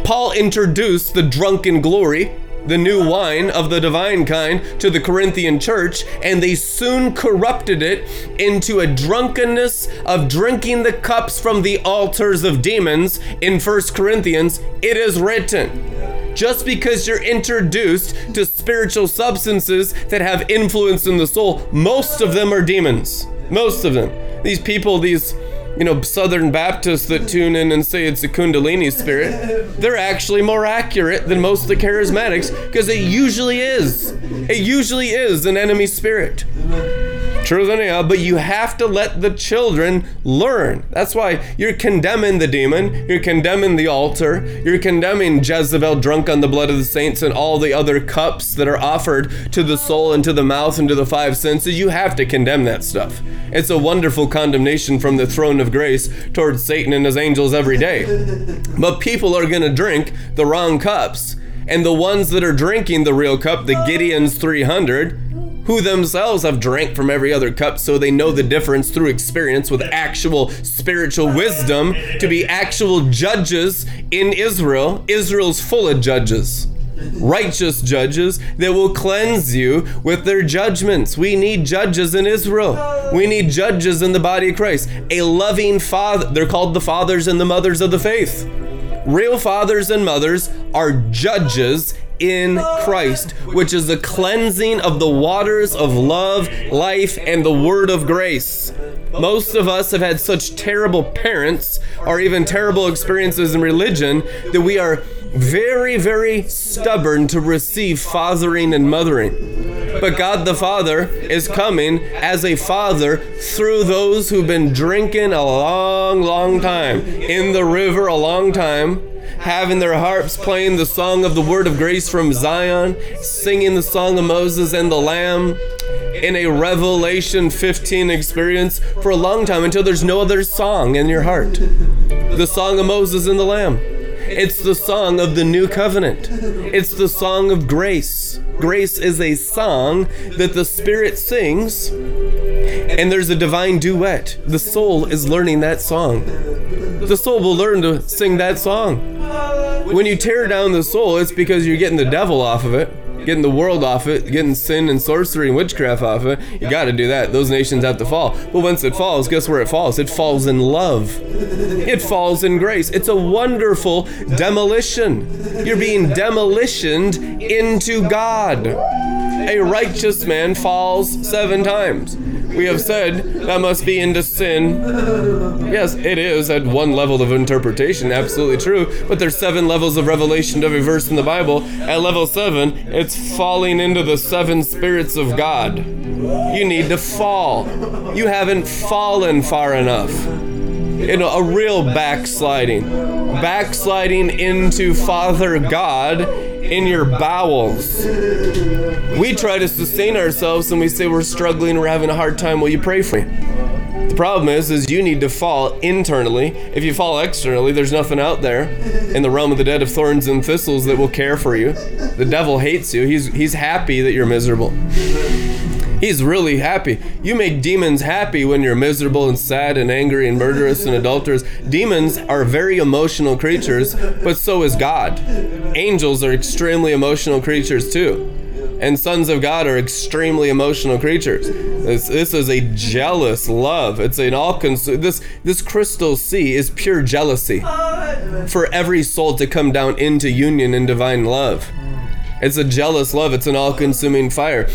[SPEAKER 1] Paul introduced the drunken glory the new wine of the divine kind to the Corinthian church, and they soon corrupted it into a drunkenness of drinking the cups from the altars of demons. In 1 Corinthians, it is written. Just because you're introduced to spiritual substances that have influence in the soul, most of them are demons. Most of them. These people, these you know, Southern Baptists that tune in and say it's a Kundalini spirit, they're actually more accurate than most of the charismatics because it usually is. It usually is an enemy spirit. Truth anyhow, but you have to let the children learn. That's why you're condemning the demon, you're condemning the altar, you're condemning Jezebel drunk on the blood of the saints and all the other cups that are offered to the soul and to the mouth and to the five senses. You have to condemn that stuff. It's a wonderful condemnation from the throne of grace towards Satan and his angels every day. [LAUGHS] But people are going to drink the wrong cups. And the ones that are drinking the real cup, the Gideon's 300, who themselves have drank from every other cup so they know the difference through experience with actual spiritual wisdom to be actual judges in Israel. Israel's full of judges. Righteous judges that will cleanse you with their judgments. We need judges in Israel. We need judges in the body of Christ. A loving father. They're called the fathers and the mothers of the faith. Real fathers and mothers are judges in Christ, which is the cleansing of the waters of love, life, and the word of grace. Most of us have had such terrible parents or even terrible experiences in religion that we are very, very stubborn to receive fathering and mothering. But God the Father is coming as a father through those who've been drinking a long, long time, in the river a long time having their harps playing the song of the word of grace from Zion, singing the song of Moses and the Lamb in a Revelation 15 experience for a long time until there's no other song in your heart. The song of Moses and the Lamb. It's the song of the new covenant. It's the song of grace. Grace is a song that the Spirit sings, and there's a divine duet. The soul is learning that song. The soul will learn to sing that song. When you tear down the soul, it's because you're getting the devil off of it, getting the world off it, getting sin and sorcery and witchcraft off it. You got to do that. Those nations have to fall. But once it falls, guess where it falls? It falls in love. It falls in grace. It's a wonderful demolition. You're being demolitioned into God. A righteous man falls seven times we have said that must be into sin. Yes, it is at one level of interpretation, absolutely true, but there's seven levels of revelation to every verse in the Bible. At level seven, it's falling into the seven spirits of God. You need to fall. You haven't fallen far enough. You know, a real backsliding. Backsliding into Father God in your bowels. We try to sustain ourselves and we say we're struggling, we're having a hard time. Will you pray for me? The problem is, is you need to fall internally. If you fall externally, there's nothing out there in the realm of the dead of thorns and thistles that will care for you. The devil hates you. He's he's happy that you're miserable. He's really happy. You make demons happy when you're miserable and sad and angry and murderous and adulterous. Demons are very emotional creatures, but so is God. Angels are extremely emotional creatures too. And sons of God are extremely emotional creatures. This, this is a jealous love. It's an all consuming. This this crystal sea is pure jealousy for every soul to come down into union in divine love. It's a jealous love. It's an all consuming fire.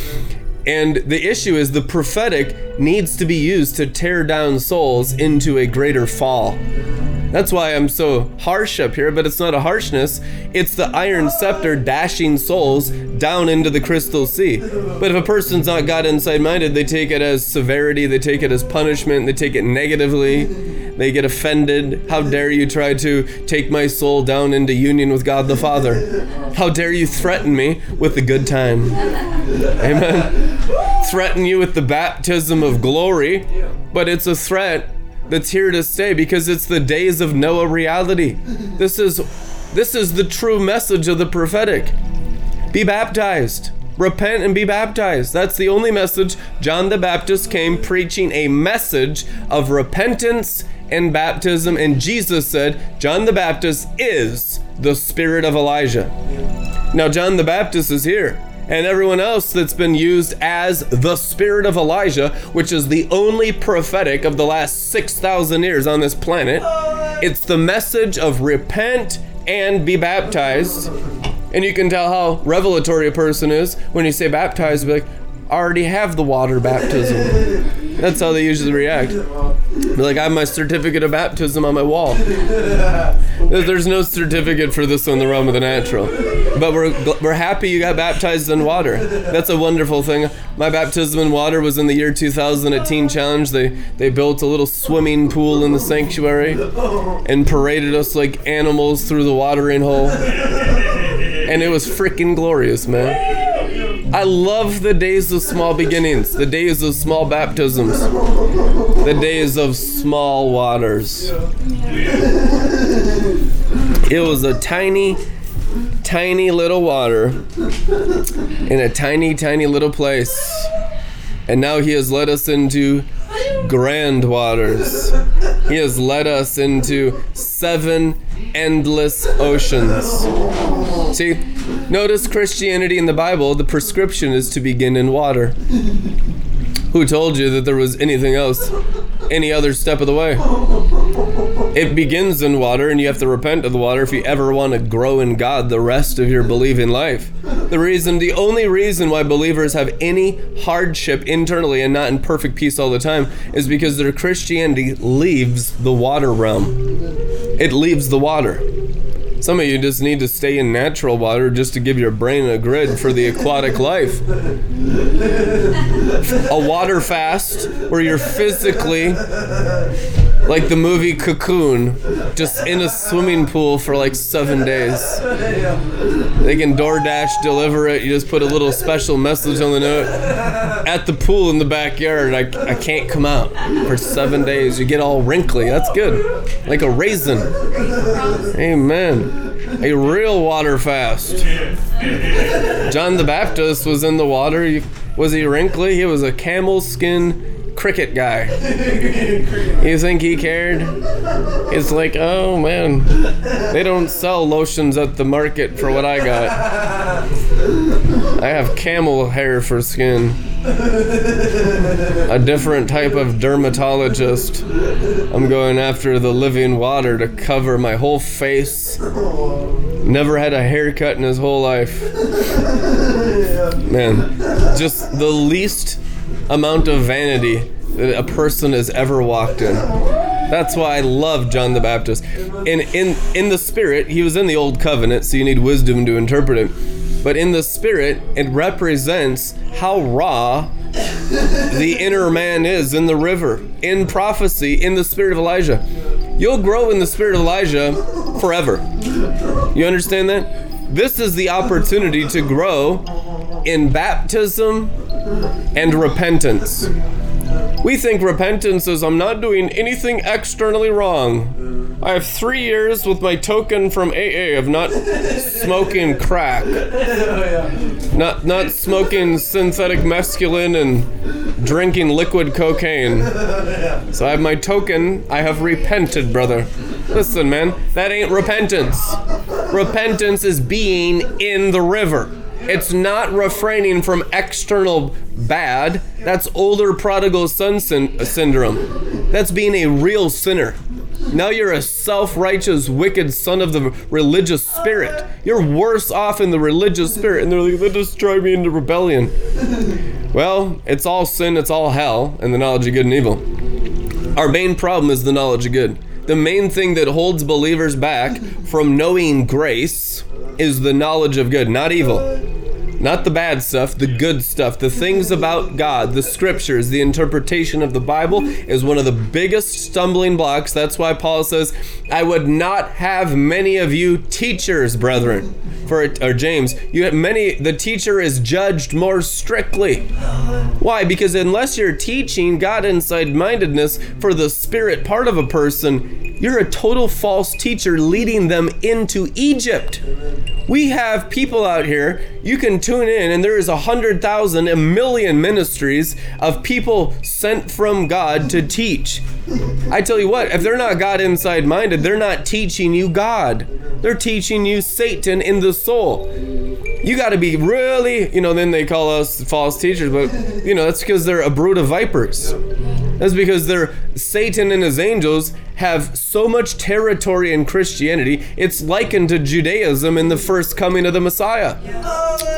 [SPEAKER 1] And the issue is the prophetic needs to be used to tear down souls into a greater fall. That's why I'm so harsh up here, but it's not a harshness. It's the iron scepter dashing souls down into the crystal sea. But if a person's not God inside minded, they take it as severity, they take it as punishment, they take it negatively, they get offended. How dare you try to take my soul down into union with God the Father? How dare you threaten me with a good time? Amen. threaten you with the baptism of glory, but it's a threat that's here to stay because it's the days of Noah reality. This is this is the true message of the prophetic. Be baptized. Repent and be baptized. That's the only message. John the Baptist came preaching a message of repentance and baptism, and Jesus said, John the Baptist is the spirit of Elijah. Now, John the Baptist is here, and everyone else that's been used as the spirit of Elijah, which is the only prophetic of the last 6,000 years on this planet. It's the message of repent and be baptized. And you can tell how revelatory a person is when you say baptized, be like, already have the water baptism. That's how they usually react. Like, I have my certificate of baptism on my wall. There's no certificate for this in the realm of the natural. But we're, we're happy you got baptized in water. That's a wonderful thing. My baptism in water was in the year 2000 at Teen Challenge. They, they built a little swimming pool in the sanctuary and paraded us like animals through the watering hole. And it was freaking glorious, man. I love the days of small beginnings, the days of small baptisms, the days of small waters. It was a tiny, tiny little water in a tiny, tiny little place. And now He has led us into grand waters. He has led us into seven endless oceans. See, notice Christianity in the Bible, the prescription is to begin in water. Who told you that there was anything else, any other step of the way? It begins in water, and you have to repent of the water if you ever want to grow in God the rest of your believing life. The reason, the only reason why believers have any hardship internally and not in perfect peace all the time is because their Christianity leaves the water realm. It leaves the water. Some of you just need to stay in natural water just to give your brain a grid for the aquatic life. A water fast where you're physically like the movie Cocoon, just in a swimming pool for like seven days. They can DoorDash deliver it. You just put a little special message on the note. At the pool in the backyard, I, I can't come out for seven days. You get all wrinkly. That's good. Like a raisin. Amen. A real water fast. John the Baptist was in the water. Was he wrinkly? He was a camel skin [LAUGHS] cricket guy. You think he cared? It's like, oh man, they don't sell lotions at the market for what I got. I have camel hair for skin. A different type of dermatologist. I'm going after the living water to cover my whole face. Never had a haircut in his whole life. Man, just the least amount of vanity that a person has ever walked in. That's why I love John the Baptist. In in in the spirit, he was in the old covenant, so you need wisdom to interpret it. But in the spirit, it represents how raw the inner man is in the river. In prophecy, in the spirit of Elijah. You'll grow in the spirit of Elijah forever. You understand that? This is the opportunity to grow in baptism and repentance. We think repentance is I'm not doing anything externally wrong. I have three years with my token from AA of not smoking crack, not not smoking synthetic masculine and drinking liquid cocaine. So I have my token. I have repented, brother. Listen, man, that ain't repentance. Repentance is being in the river. It's not refraining from external bad. That's older prodigal son syn- syndrome. That's being a real sinner. Now you're a self righteous, wicked son of the religious spirit. You're worse off in the religious spirit. And they're like, they drive me into rebellion. Well, it's all sin, it's all hell, and the knowledge of good and evil. Our main problem is the knowledge of good. The main thing that holds believers back from knowing grace is the knowledge of good, not evil. Not the bad stuff, the good stuff, the things about God, the scriptures, the interpretation of the Bible is one of the biggest stumbling blocks. That's why Paul says, I would not have many of you teachers, brethren. For or James, you have many the teacher is judged more strictly. Why? Because unless you're teaching God inside mindedness for the spirit part of a person, you're a total false teacher leading them into Egypt. We have people out here, you can tune in, and there is a hundred thousand, a million ministries of people sent from God to teach. I tell you what, if they're not God inside minded, they're not teaching you God. They're teaching you Satan in the soul. You got to be really, you know, then they call us false teachers, but, you know, that's because they're a brood of vipers. That's because they're Satan and his angels have so much territory in Christianity, it's likened to Judaism in the first coming of the Messiah,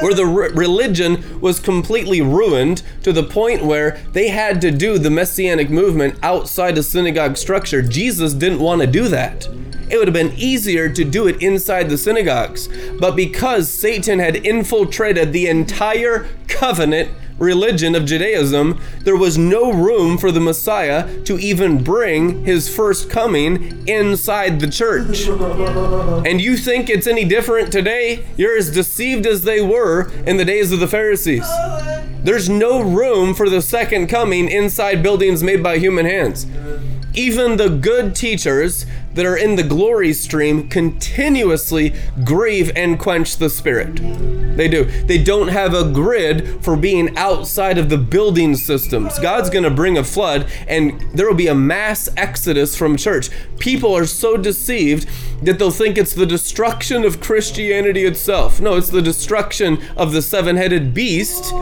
[SPEAKER 1] where the re- religion was completely ruined to the point where they had to do the messianic movement outside a synagogue structure. Jesus didn't want to do that. It would have been easier to do it inside the synagogues. But because Satan had infiltrated the entire covenant religion of Judaism, there was no room for the Messiah to even bring his first coming inside the church. And you think it's any different today? You're as deceived as they were in the days of the Pharisees. There's no room for the second coming inside buildings made by human hands. Even the good teachers that are in the glory stream continuously grieve and quench the spirit. They do. They don't have a grid for being outside of the building systems. God's going to bring a flood and there will be a mass exodus from church. People are so deceived that they'll think it's the destruction of Christianity itself. No, it's the destruction of the seven headed beast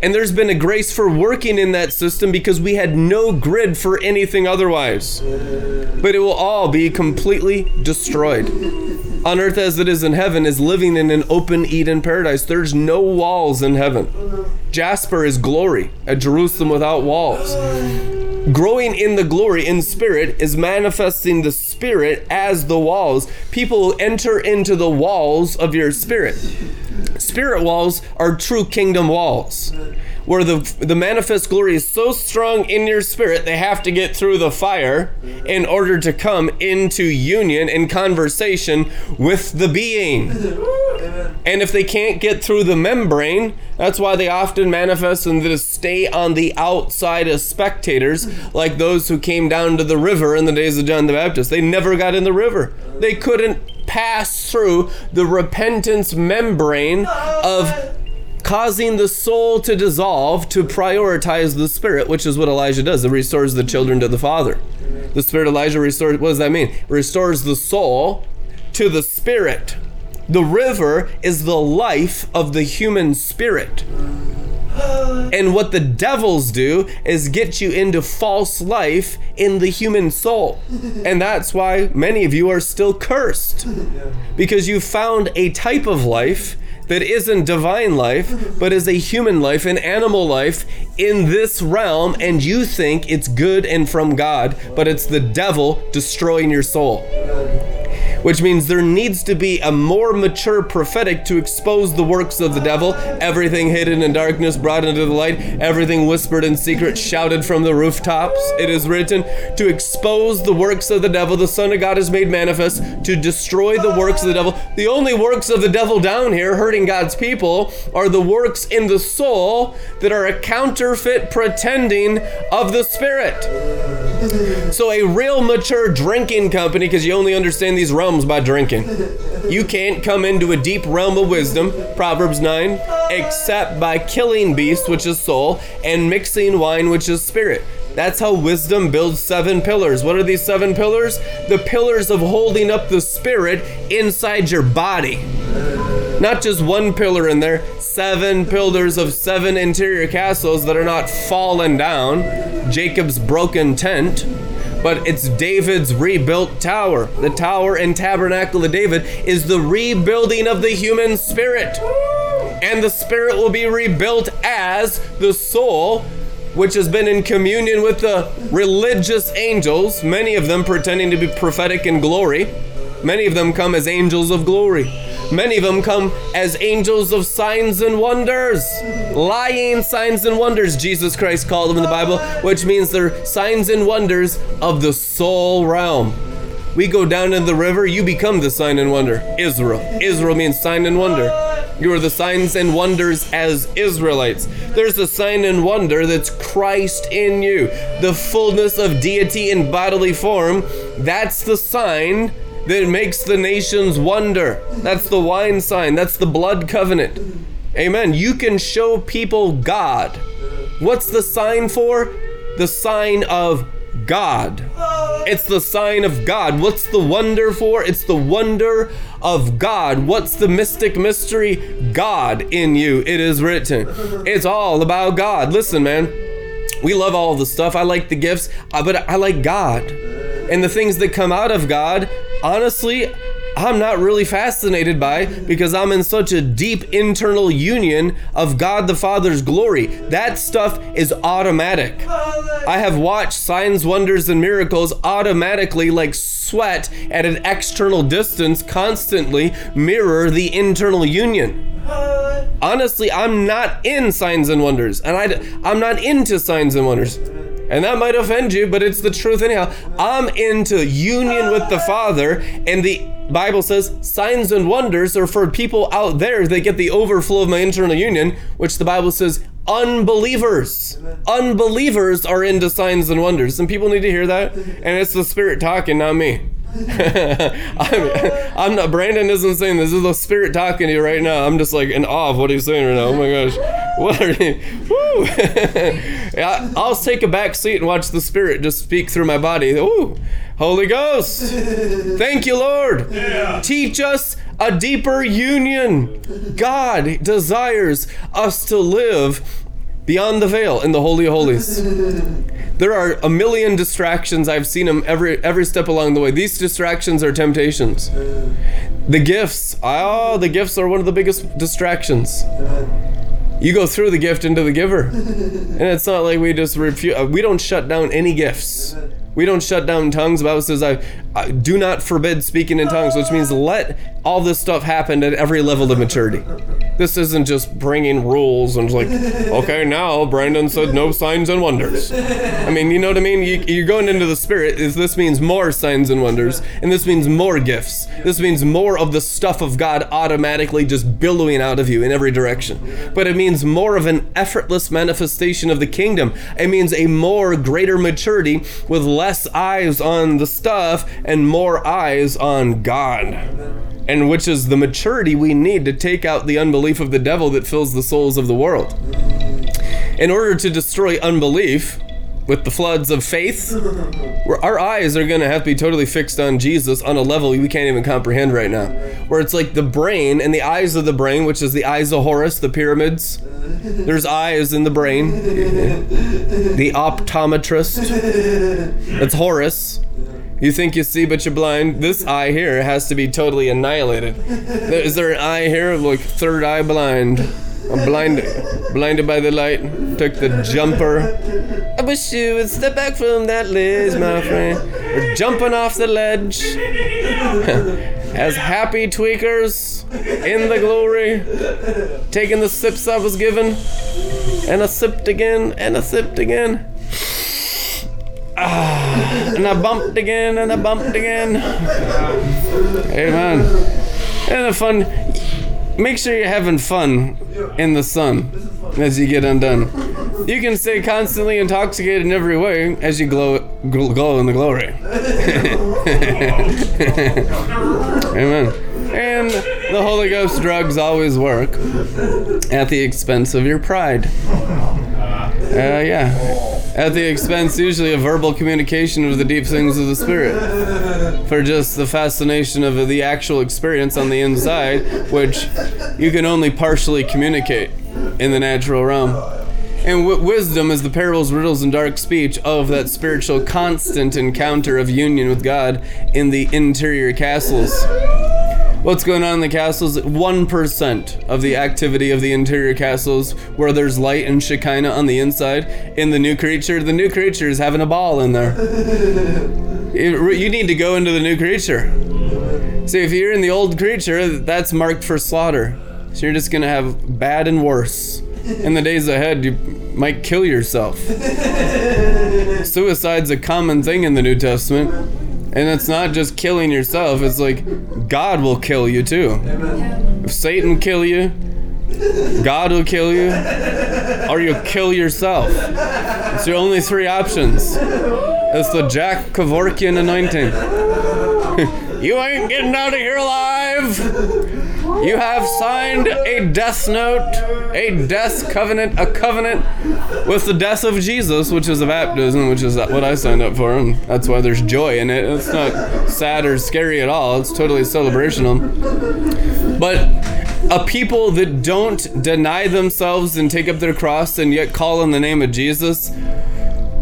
[SPEAKER 1] and there's been a grace for working in that system because we had no grid for anything otherwise. But it will all be completely destroyed. On earth as it is in heaven is living in an open Eden paradise. There's no walls in heaven. Jasper is glory, a Jerusalem without walls. Growing in the glory in spirit is manifesting the spirit as the walls. People enter into the walls of your spirit. Spirit walls are true kingdom walls where the the manifest glory is so strong in your spirit they have to get through the fire in order to come into union and conversation with the being. And if they can't get through the membrane, that's why they often manifest and just stay on the outside as spectators, like those who came down to the river in the days of John the Baptist. They never got in the river. They couldn't pass through the repentance membrane of causing the soul to dissolve to prioritize the spirit, which is what Elijah does. It restores the children to the Father. The spirit Elijah restores, what does that mean? Restores the soul to the spirit. The river is the life of the human spirit. And what the devils do is get you into false life in the human soul. And that's why many of you are still cursed. Because you found a type of life that isn't divine life, but is a human life, an animal life in this realm, and you think it's good and from God, but it's the devil destroying your soul which means there needs to be a more mature prophetic to expose the works of the devil, everything hidden in darkness brought into the light, everything whispered in secret shouted from the rooftops. It is written to expose the works of the devil. The Son of God is made manifest to destroy the works of the devil. The only works of the devil down here hurting God's people are the works in the soul that are a counterfeit pretending of the Spirit. So, a real mature drinking company, because you only understand these realms by drinking. You can't come into a deep realm of wisdom, Proverbs 9, except by killing beasts, which is soul, and mixing wine, which is spirit. That's how wisdom builds seven pillars. What are these seven pillars? The pillars of holding up the spirit inside your body. Not just one pillar in there, seven pillars of seven interior castles that are not fallen down. Jacob's broken tent but it's David's rebuilt tower. The tower and tabernacle of David is the rebuilding of the human spirit. And the spirit will be rebuilt as the soul, which has been in communion with the religious angels, many of them pretending to be prophetic in glory. Many of them come as angels of glory. Many of them come as angels of signs and wonders. Lying signs and wonders, Jesus Christ called them in the Bible, which means they're signs and wonders of the soul realm. We go down in the river, you become the sign and wonder. Israel. Israel means sign and wonder. You are the signs and wonders as Israelites. There's a sign and wonder that's Christ in you, the fullness of deity in bodily form. That's the sign that makes the nations wonder. That's the wine sign, that's the blood covenant. Amen. You can show people God. What's the sign for? The sign of God. It's the sign of God. What's the wonder for? It's the wonder of God. What's the mystic mystery? God in you. It is written. It's all about God. Listen, man. We love all the stuff. I like the gifts, uh, but I like God. And the things that come out of God, honestly, I'm not really fascinated by because I'm in such a deep internal union of God the Father's glory. That stuff is automatic. I have watched signs, wonders, and miracles automatically, like sweat at an external distance, constantly mirror the internal union. Honestly, I'm not in signs and wonders, and I, I'm not into signs and wonders. And that might offend you, but it's the truth anyhow. I'm into union with the Father, and the Bible says signs and wonders are for people out there that get the overflow of my internal union, which the Bible says unbelievers. Unbelievers are into signs and wonders. And people need to hear that. And it's the Spirit talking, not me. I'm, I'm, not. Brandon isn't saying this. This is the spirit talking to you right now. I'm just like in awe of what he's saying right now. Oh my gosh, what are you? Woo! [LAUGHS] yeah, I'll take a back seat and watch the spirit just speak through my body. Ooh, Holy Ghost, thank you, Lord. Yeah. Teach us a deeper union. God desires us to live beyond the veil in the holy of holies. There are a million distractions. I've seen them every every step along the way. These distractions are temptations. The gifts, oh, the gifts are one of the biggest distractions. You go through the gift into the giver, and it's not like we just refuse. Uh, we don't shut down any gifts. We don't shut down tongues. The Bible says, I, I, do not forbid speaking in tongues, which means let all this stuff happened at every level of maturity. This isn't just bringing rules and like, okay, now Brandon said no signs and wonders. I mean, you know what I mean? You, you're going into the spirit. Is this means more signs and wonders, and this means more gifts. This means more of the stuff of God automatically just billowing out of you in every direction. But it means more of an effortless manifestation of the kingdom. It means a more greater maturity with less eyes on the stuff and more eyes on God and which is the maturity we need to take out the unbelief of the devil that fills the souls of the world. In order to destroy unbelief with the floods of faith, our eyes are going to have to be totally fixed on Jesus on a level we can't even comprehend right now. Where it's like the brain and the eyes of the brain, which is the eyes of Horus, the pyramids. There's eyes in the brain. [LAUGHS] The optometrist. That's Horus. You think you see, but you're blind. This eye here has to be totally annihilated. Is there an eye here? Look, third eye blind. I'm blinded, blinded by the light. Took the jumper. I wish you would step back from that ledge, my friend. We're jumping off the ledge. [LAUGHS] As happy tweakers in the glory, taking the sips I was given, and a sipped again, and a sipped again. And I bumped again, and I bumped again. Amen. And the fun. Make sure you're having fun in the sun as you get undone. You can stay constantly intoxicated in every way as you glow, glow in the glory. [LAUGHS] Amen. And the Holy Ghost drugs always work at the expense of your pride. Uh, yeah at the expense usually of verbal communication of the deep things of the spirit for just the fascination of the actual experience on the inside which you can only partially communicate in the natural realm and w- wisdom is the parables, riddles, and dark speech of that spiritual constant encounter of union with God in the interior castles. What's going on in the castles? 1% of the activity of the interior castles where there's light and Shekinah on the inside. In the new creature, the new creature is having a ball in there. [LAUGHS] you need to go into the new creature. See, if you're in the old creature, that's marked for slaughter. So you're just going to have bad and worse. In the days ahead, you might kill yourself. [LAUGHS] Suicide's a common thing in the New Testament. And it's not just killing yourself, it's like God will kill you too. If Satan kill you, God will kill you, or you'll kill yourself. It's your only three options. It's the Jack Kevorkian anointing. [LAUGHS] you ain't getting out of here alive. You have signed a death note, a death covenant, a covenant with the death of Jesus, which is a baptism, which is what I signed up for, and that's why there's joy in it. It's not sad or scary at all. It's totally celebrational. But a people that don't deny themselves and take up their cross and yet call on the name of Jesus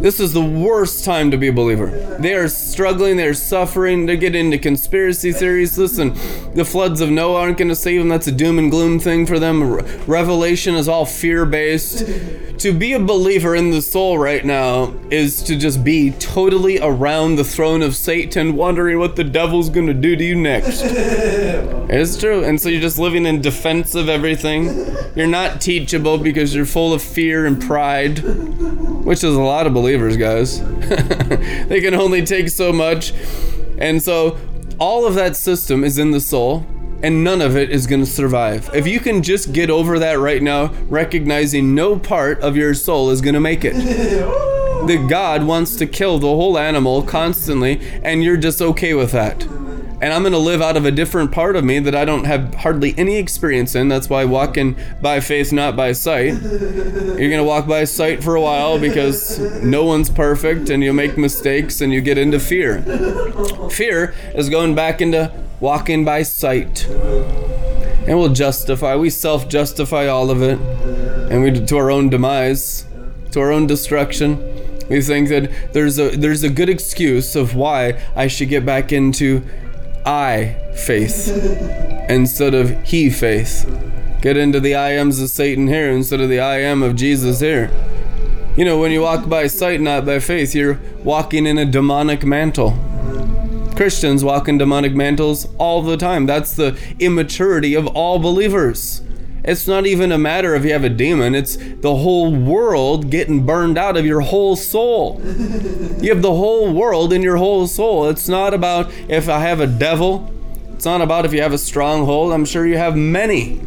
[SPEAKER 1] this is the worst time to be a believer. They are struggling, they're suffering, they're getting into conspiracy theories. Listen, the floods of Noah aren't going to save them. That's a doom and gloom thing for them. Revelation is all fear based. to be a believer in the soul right now is to just be totally around the throne of Satan, wondering what the devil's going to do to you next. it's true. And so you're just living in defense of everything. You're not teachable because you're full of fear and pride, which is a lot of believers believers, guys. [LAUGHS] they can only take so much. And so all of that system is in the soul and none of it is going to survive. If you can just get over that right now, recognizing no part of your soul is going to make it. [LAUGHS] that God wants to kill the whole animal constantly, and you're just okay with that and I'm going to live out of a different part of me that I don't have hardly any experience in. That's why walking by faith, not by sight. You're going to walk by sight for a while because no one's perfect and you make mistakes and you get into fear. Fear is going back into walking by sight. And we'll justify, we self justify all of it, and we to our own demise, to our own destruction. We think that there's a there's a good excuse of why I should get back into I faith instead of he faith. Get into the I ams of Satan here instead of the I am of Jesus here. You know, when you walk by sight, not by faith, you're walking in a demonic mantle. Christians walk in demonic mantles all the time. That's the immaturity of all believers. It's not even a matter if you have a demon, it's the whole world getting burned out of your whole soul. You have the whole world in your whole soul. It's not about if I have a devil, it's not about if you have a stronghold. I'm sure you have many.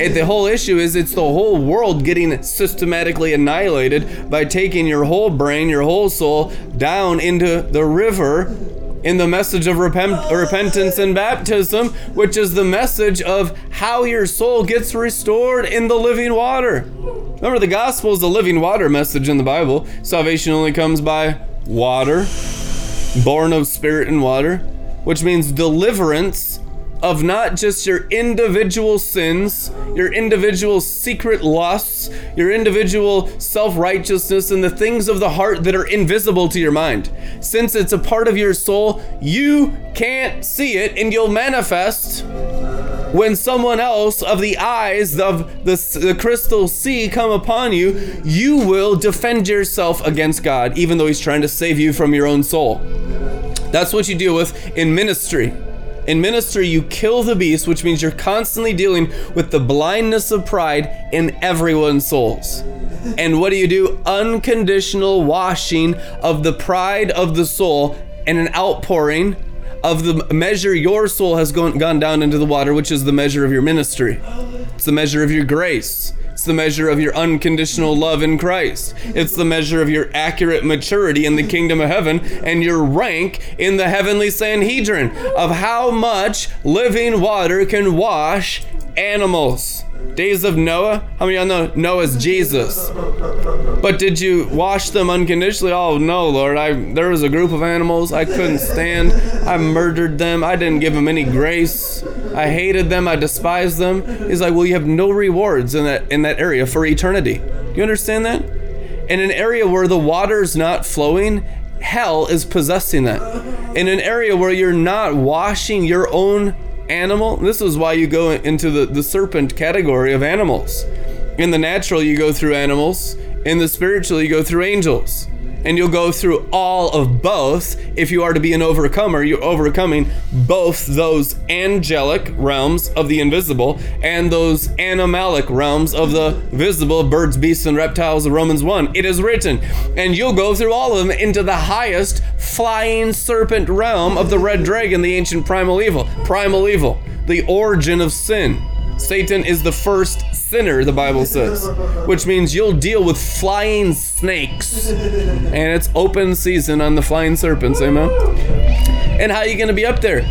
[SPEAKER 1] It, the whole issue is it's the whole world getting systematically annihilated by taking your whole brain, your whole soul down into the river in the message of repent- repentance and baptism, which is the message of how your soul gets restored in the living water. Remember, the gospel is the living water message in the Bible. Salvation only comes by water, born of spirit and water, which means deliverance of not just your individual sins, your individual secret lusts, your individual self righteousness, and the things of the heart that are invisible to your mind. Since it's a part of your soul, you can't see it and you'll manifest when someone else of the eyes of the, the crystal sea come upon you, you will defend yourself against God, even though He's trying to save you from your own soul. That's what you deal with in ministry. In ministry, you kill the beast, which means you're constantly dealing with the blindness of pride in everyone's souls. And what do you do? Unconditional washing of the pride of the soul and an outpouring of the measure your soul has gone, down into the water, which is the measure of your ministry. It's the measure of your grace. It's the measure of your unconditional love in Christ. It's the measure of your accurate maturity in the kingdom of heaven and your rank in the heavenly Sanhedrin of how much living water can wash animals. Days of Noah? How many of y'all know Noah's Jesus? But did you wash them unconditionally? Oh no, Lord. I there was a group of animals I couldn't stand. I murdered them. I didn't give them any grace. I hated them. I despised them. He's like, well, you have no rewards in that in that area for eternity. Do you understand that? In an area where the water's not flowing, hell is possessing that. In an area where you're not washing your own animal. This is why you go into the, the serpent category of animals. In the natural, you go through animals. In the spiritual, you go through angels. And you'll go through all of both. If you are to be an overcomer, you're overcoming both those angelic realms of the invisible and those animalic realms of the visible birds, beasts, and reptiles of Romans 1. It is written, and you'll go through all of them into the highest flying serpent realm of the red dragon, the ancient primal evil. Primal evil, the origin of sin. Satan is the first sinner, the Bible says, which means you'll deal with flying snakes. And it's open season on the flying serpents, amen? And how are you going to be up there?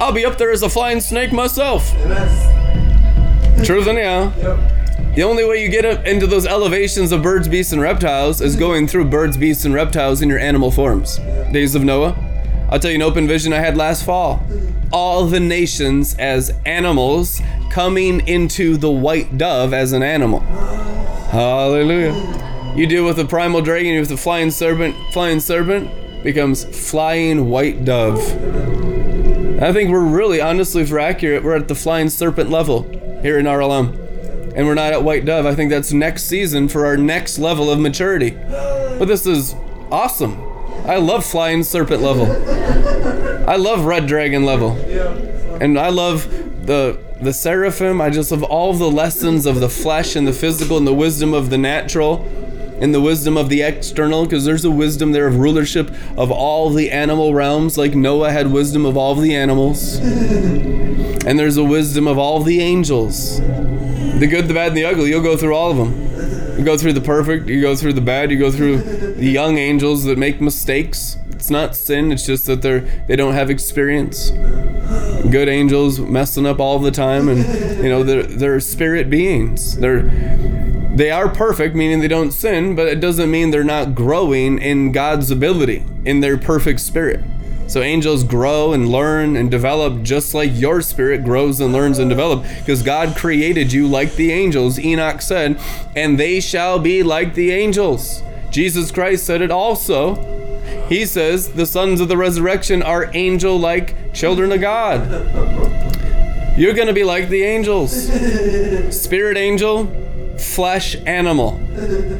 [SPEAKER 1] I'll be up there as a flying snake myself. Truth anyhow. The only way you get up into those elevations of birds, beasts, and reptiles is going through birds, beasts, and reptiles in your animal forms. Days of Noah. I'll tell you an open vision I had last fall. All the nations as animals coming into the white dove as an animal. Hallelujah. You deal with the primal dragon, with the flying serpent, flying serpent becomes flying white dove. I think we're really, honestly, for accurate, we're at the flying serpent level here in RLM. And we're not at white dove. I think that's next season for our next level of maturity. But this is awesome. I love flying serpent level. I love red dragon level. And I love the the seraphim. I just love all of the lessons of the flesh and the physical and the wisdom of the natural and the wisdom of the external because there's a wisdom there of rulership of all the animal realms like Noah had wisdom of all the animals. [LAUGHS] and there's a wisdom of all the angels. The good, the bad, and the ugly. You'll go through all of them. You go through the perfect, you go through the bad, you go through the young angels that make mistakes. It's not sin, it's just that they're they don't have experience. Good angels messing up all the time and you know they're they're spirit beings. They're they are perfect, meaning they don't sin, but it doesn't mean they're not growing in God's ability, in their perfect spirit. So angels grow and learn and develop just like your spirit grows and learns and develops because God created you like the angels. Enoch said, "And they shall be like the angels." Jesus Christ said it also. He says, "The sons of the resurrection are angel-like children of God." You're going to be like the angels. Spirit angel, flesh animal,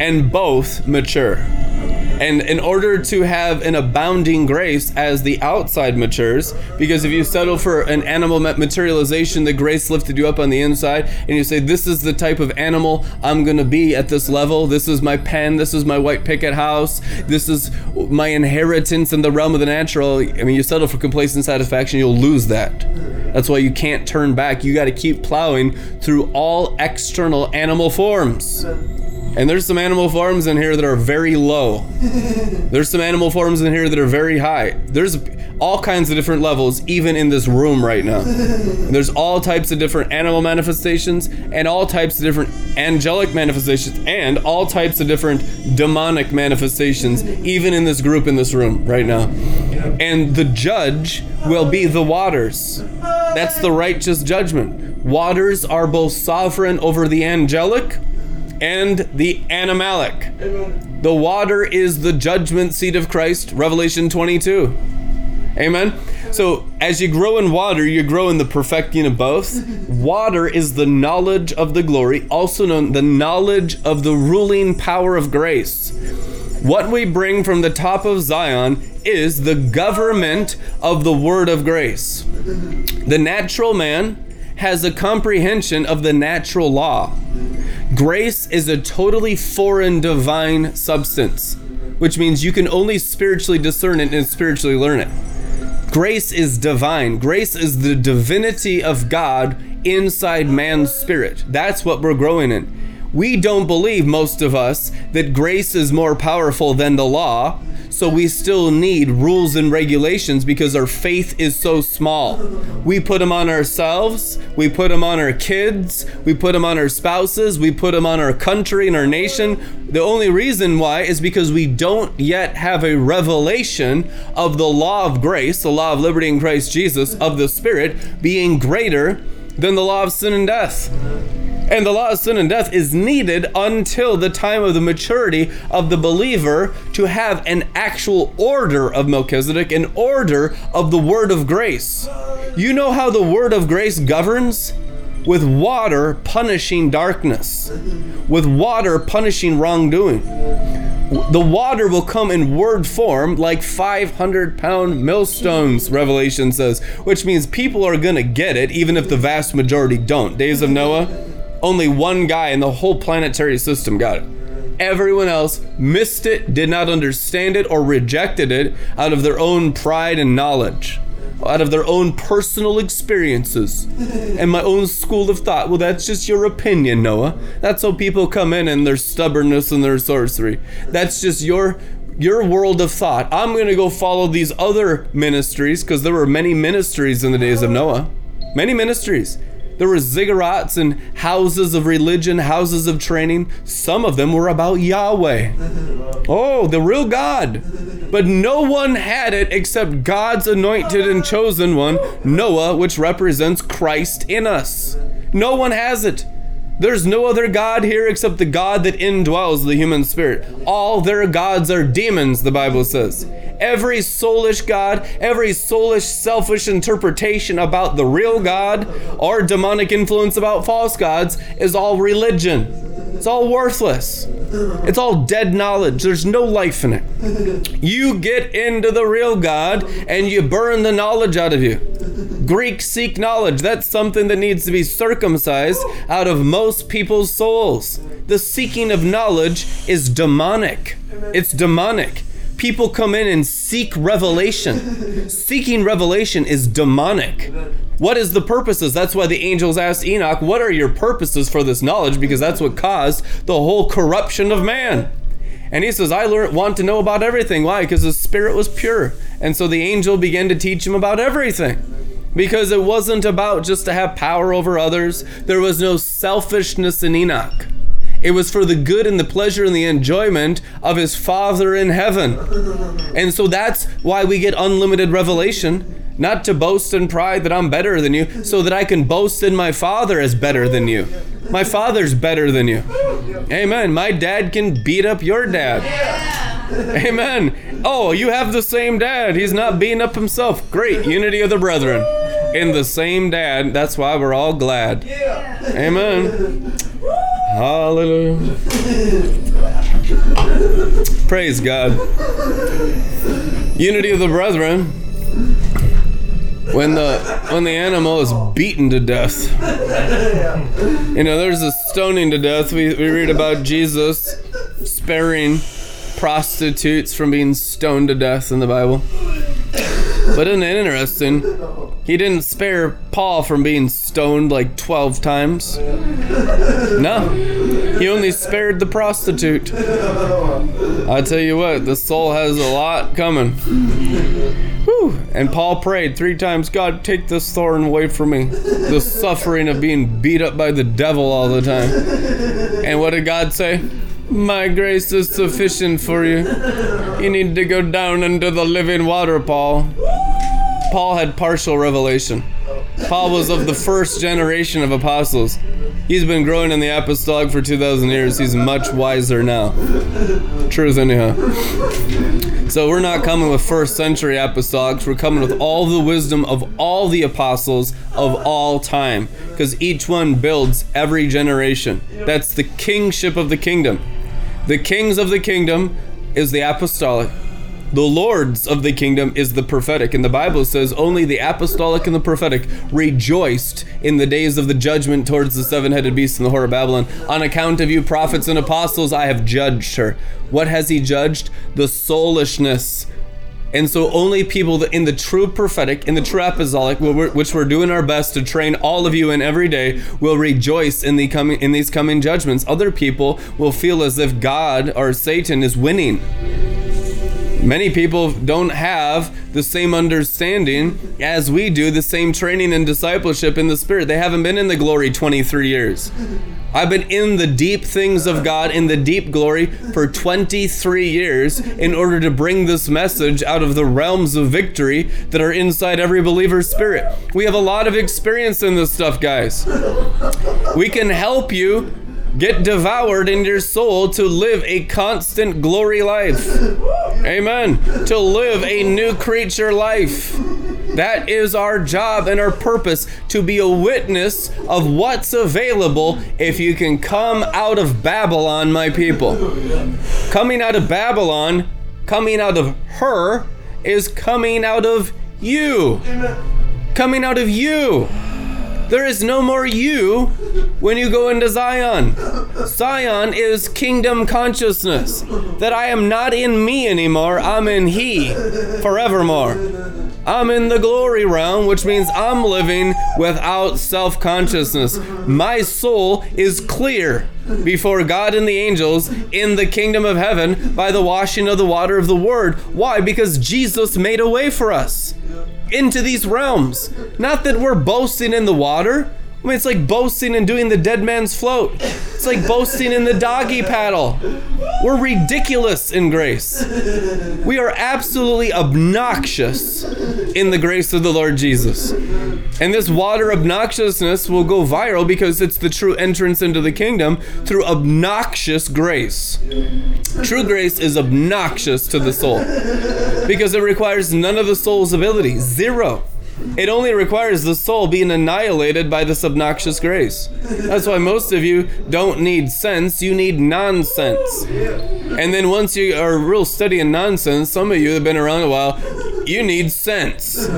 [SPEAKER 1] and both mature. And in order to have an abounding grace as the outside matures, because if you settle for an animal materialization, the grace lifted you up on the inside, and you say, This is the type of animal I'm going to be at this level. This is my pen. This is my white picket house. This is my inheritance in the realm of the natural. I mean, you settle for complacent satisfaction, you'll lose that. That's why you can't turn back. You got to keep plowing through all external animal forms. And there's some animal forms in here that are very low. There's some animal forms in here that are very high. There's all kinds of different levels, even in this room right now. And there's all types of different animal manifestations, and all types of different angelic manifestations, and all types of different demonic manifestations, even in this group in this room right now. And the judge will be the waters. That's the righteous judgment. Waters are both sovereign over the angelic and the animalic. The water is the judgment seat of Christ, Revelation 22. Amen. So, as you grow in water, you grow in the perfecting of both. Water is the knowledge of the glory, also known the knowledge of the ruling power of grace. What we bring from the top of Zion is the government of the word of grace. The natural man has a comprehension of the natural law. Grace is a totally foreign divine substance, which means you can only spiritually discern it and spiritually learn it. Grace is divine. Grace is the divinity of God inside man's spirit. That's what we're growing in. We don't believe, most of us, that grace is more powerful than the law, so we still need rules and regulations because our faith is so small. We put them on ourselves, we put them on our kids, we put them on our spouses, we put them on our country and our nation. The only reason why is because we don't yet have a revelation of the law of grace, the law of liberty in Christ Jesus, of the Spirit being greater than the law of sin and death. And the law of sin and death is needed until the time of the maturity of the believer to have an actual order of Melchizedek, an order of the word of grace. You know how the word of grace governs? With water punishing darkness, with water punishing wrongdoing. the water will come in word form like 500 pound millstones, Revelation says, which means people are going to get it even if the vast majority don't. Days of Noah, only one guy in the whole planetary system got it. Everyone else missed it, did not understand it, or rejected it out of their own pride and knowledge out of their own personal experiences and my own school of thought. Well, that's just your opinion, Noah. That's how people come in and their stubbornness and their sorcery. That's just your your world of thought. I'm going to go follow these other ministries because there were many ministries in the days of Noah. Many ministries. There were ziggurats and houses of religion, houses of training. Some of them were about Yahweh. Oh, the real God. But no one had it except God's anointed and chosen one, Noah, which represents Christ in us. No one has it. There's no other God here except the God that indwells the human spirit. All their gods are demons, the Bible says. Every soulish God, every soulish, selfish interpretation about the real God or demonic influence about false gods is all religion. It's all worthless. It's all dead knowledge. There's no life in it. You get into the real God and you burn the knowledge out of you. Greeks seek knowledge. That's something that needs to be circumcised out of most people's souls. The seeking of knowledge is demonic. It's demonic. People come in and seek revelation. Seeking revelation is demonic. What is the purposes? That's why the angels asked Enoch, What are your purposes for this knowledge? Because that's what caused the whole corruption of man. And he says, I want to know about everything. Why? Because his spirit was pure. And so the angel began to teach him about everything because it wasn't about just to have power over others. There was no selfishness in Enoch. It was for the good and the pleasure and the enjoyment of his Father in heaven. And so that's why we get unlimited revelation. Not to boast in pride that I'm better than you, so that I can boast in my Father as better than you. My Father's better than you. Amen. My dad can beat up your dad. Amen. Oh, you have the same dad. He's not beating up himself. Great. Unity of the brethren in the same dad. That's why we're all glad. Amen. Hallelujah. Praise God. Unity of the brethren. When the when the animal is beaten to death. You know, there's a stoning to death. We, we read about Jesus sparing prostitutes from being stoned to death in the Bible. But isn't it interesting? He didn't spare Paul from being stoned like 12 times. No. He only spared the prostitute. I tell you what, the soul has a lot coming. Whew. And Paul prayed three times God, take this thorn away from me. The suffering of being beat up by the devil all the time. And what did God say? My grace is sufficient for you. You need to go down into the living water, Paul. Paul had partial revelation. Paul was of the first generation of apostles. He's been growing in the apostolic for 2,000 years. He's much wiser now. Truth, anyhow. So we're not coming with first century apostolics. We're coming with all the wisdom of all the apostles of all time. Because each one builds every generation. That's the kingship of the kingdom. The kings of the kingdom is the apostolic. The lords of the kingdom is the prophetic. And the Bible says only the apostolic and the prophetic rejoiced in the days of the judgment towards the seven headed beast in the whore of Babylon. On account of you, prophets and apostles, I have judged her. What has he judged? The soulishness and so only people in the true prophetic, in the true apostolic, which we're doing our best to train all of you in every day, will rejoice in the coming in these coming judgments. Other people will feel as if God or Satan is winning. Many people don't have the same understanding as we do, the same training and discipleship in the Spirit. They haven't been in the glory 23 years. I've been in the deep things of God, in the deep glory, for 23 years in order to bring this message out of the realms of victory that are inside every believer's spirit. We have a lot of experience in this stuff, guys. We can help you get devoured in your soul to live a constant glory life. Amen. To live a new creature life. That is our job and our purpose to be a witness of what's available if you can come out of Babylon, my people. Coming out of Babylon, coming out of her, is coming out of you. Coming out of you. There is no more you when you go into Zion. Zion is kingdom consciousness. That I am not in me anymore, I'm in He forevermore. I'm in the glory realm, which means I'm living without self consciousness. My soul is clear before God and the angels in the kingdom of heaven by the washing of the water of the word. Why? Because Jesus made a way for us into these realms. Not that we're boasting in the water. I mean, it's like boasting and doing the dead man's float. It's like boasting in the doggy paddle. We're ridiculous in grace. We are absolutely obnoxious in the grace of the Lord Jesus. And this water obnoxiousness will go viral because it's the true entrance into the kingdom through obnoxious grace. True grace is obnoxious to the soul because it requires none of the soul's ability, zero. It only requires the soul being annihilated by this obnoxious grace. That's why most of you don't need sense, you need nonsense. And then once you are real steady in nonsense, some of you have been around a while, you need sense.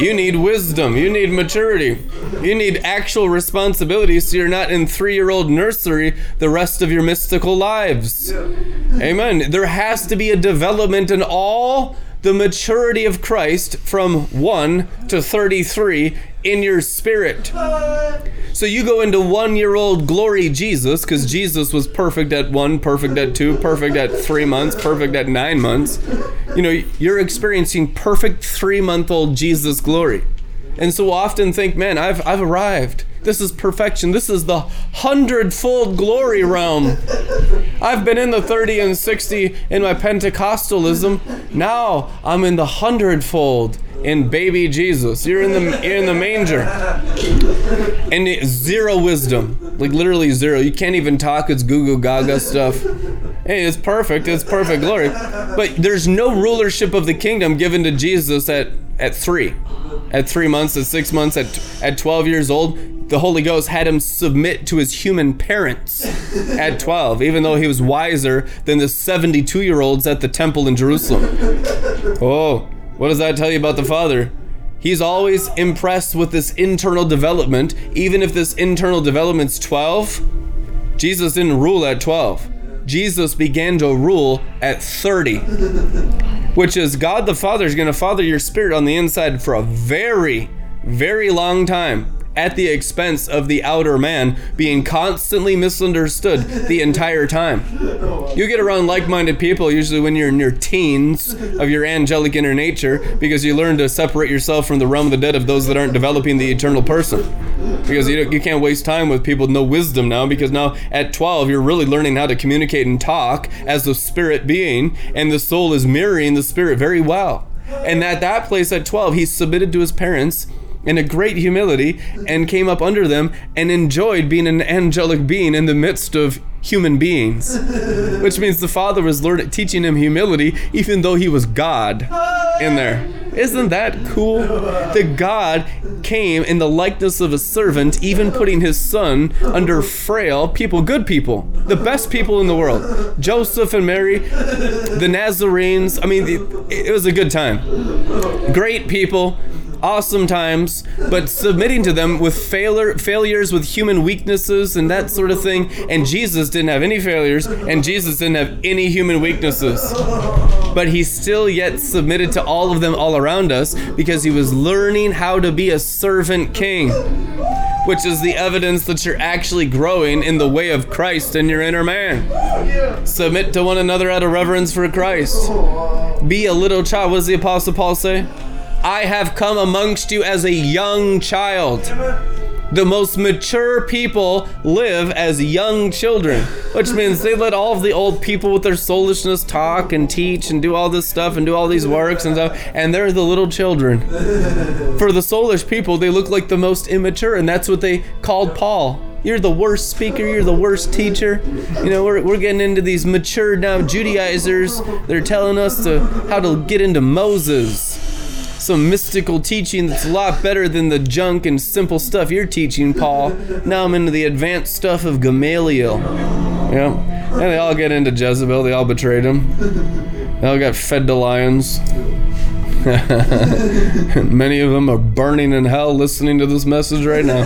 [SPEAKER 1] You need wisdom, you need maturity. You need actual responsibility so you're not in three year old nursery the rest of your mystical lives. Amen. There has to be a development in all the maturity of Christ from 1 to 33 in your spirit. So you go into one year old glory Jesus, because Jesus was perfect at one, perfect at two, perfect at three months, perfect at nine months. You know, you're experiencing perfect three month old Jesus glory. And so often think, man, I've, I've arrived. This is perfection. This is the hundredfold glory realm. I've been in the 30 and 60 in my Pentecostalism. Now I'm in the hundredfold in baby Jesus. You're in the you're in the manger. And zero wisdom. Like literally zero. You can't even talk, it's goo goo gaga stuff. Hey, it's perfect. It's perfect glory. But there's no rulership of the kingdom given to Jesus at at 3 at three months, at six months, at, at 12 years old the Holy Ghost had him submit to his human parents at 12, even though he was wiser than the 72 year olds at the temple in Jerusalem. Oh, what does that tell you about the Father? He's always impressed with this internal development, even if this internal development's 12. Jesus didn't rule at 12. Jesus began to rule at 30, which is God the Father is going to father your spirit on the inside for a very, very long time at the expense of the outer man being constantly misunderstood the entire time. You get around like minded people usually when you're in your teens of your angelic inner nature because you learn to separate yourself from the realm of the dead of those that aren't developing the eternal person. Because you, you can't waste time with people with no wisdom now because now at 12 you're really learning how to communicate and talk as the spirit being and the soul is mirroring the spirit very well. And at that place at 12, he submitted to his parents in a great humility and came up under them and enjoyed being an angelic being in the midst of human beings. Which means the Father was learning, teaching him humility even though he was God in there. Isn't that cool? That God came in the likeness of a servant, even putting his son under frail people, good people, the best people in the world. Joseph and Mary, the Nazarenes. I mean, it, it was a good time. Great people awesome times, but submitting to them with failure, failures, with human weaknesses and that sort of thing. And Jesus didn't have any failures, and Jesus didn't have any human weaknesses. But he still yet submitted to all of them all around us because he was learning how to be a servant king which is the evidence that you're actually growing in the way of Christ in your inner man. Submit to one another out of reverence for Christ. Be a little child. What does the Apostle Paul say? I have come amongst you as a young child. The most mature people live as young children, which means they let all of the old people with their soulishness talk and teach and do all this stuff and do all these works and stuff, and they're the little children. For the soulish people, they look like the most immature, and that's what they called Paul. You're the worst speaker. You're the worst teacher. You know, we're, we're getting into these mature now Judaizers. They're telling us to how to get into Moses some mystical teaching that's a lot better than the junk and simple stuff you're teaching, Paul. Now I'm into the advanced stuff of Gamaliel. Yeah. And they all get into Jezebel. They all betrayed him. They all got fed to lions. [LAUGHS] Many of them are burning in hell listening to this message right now.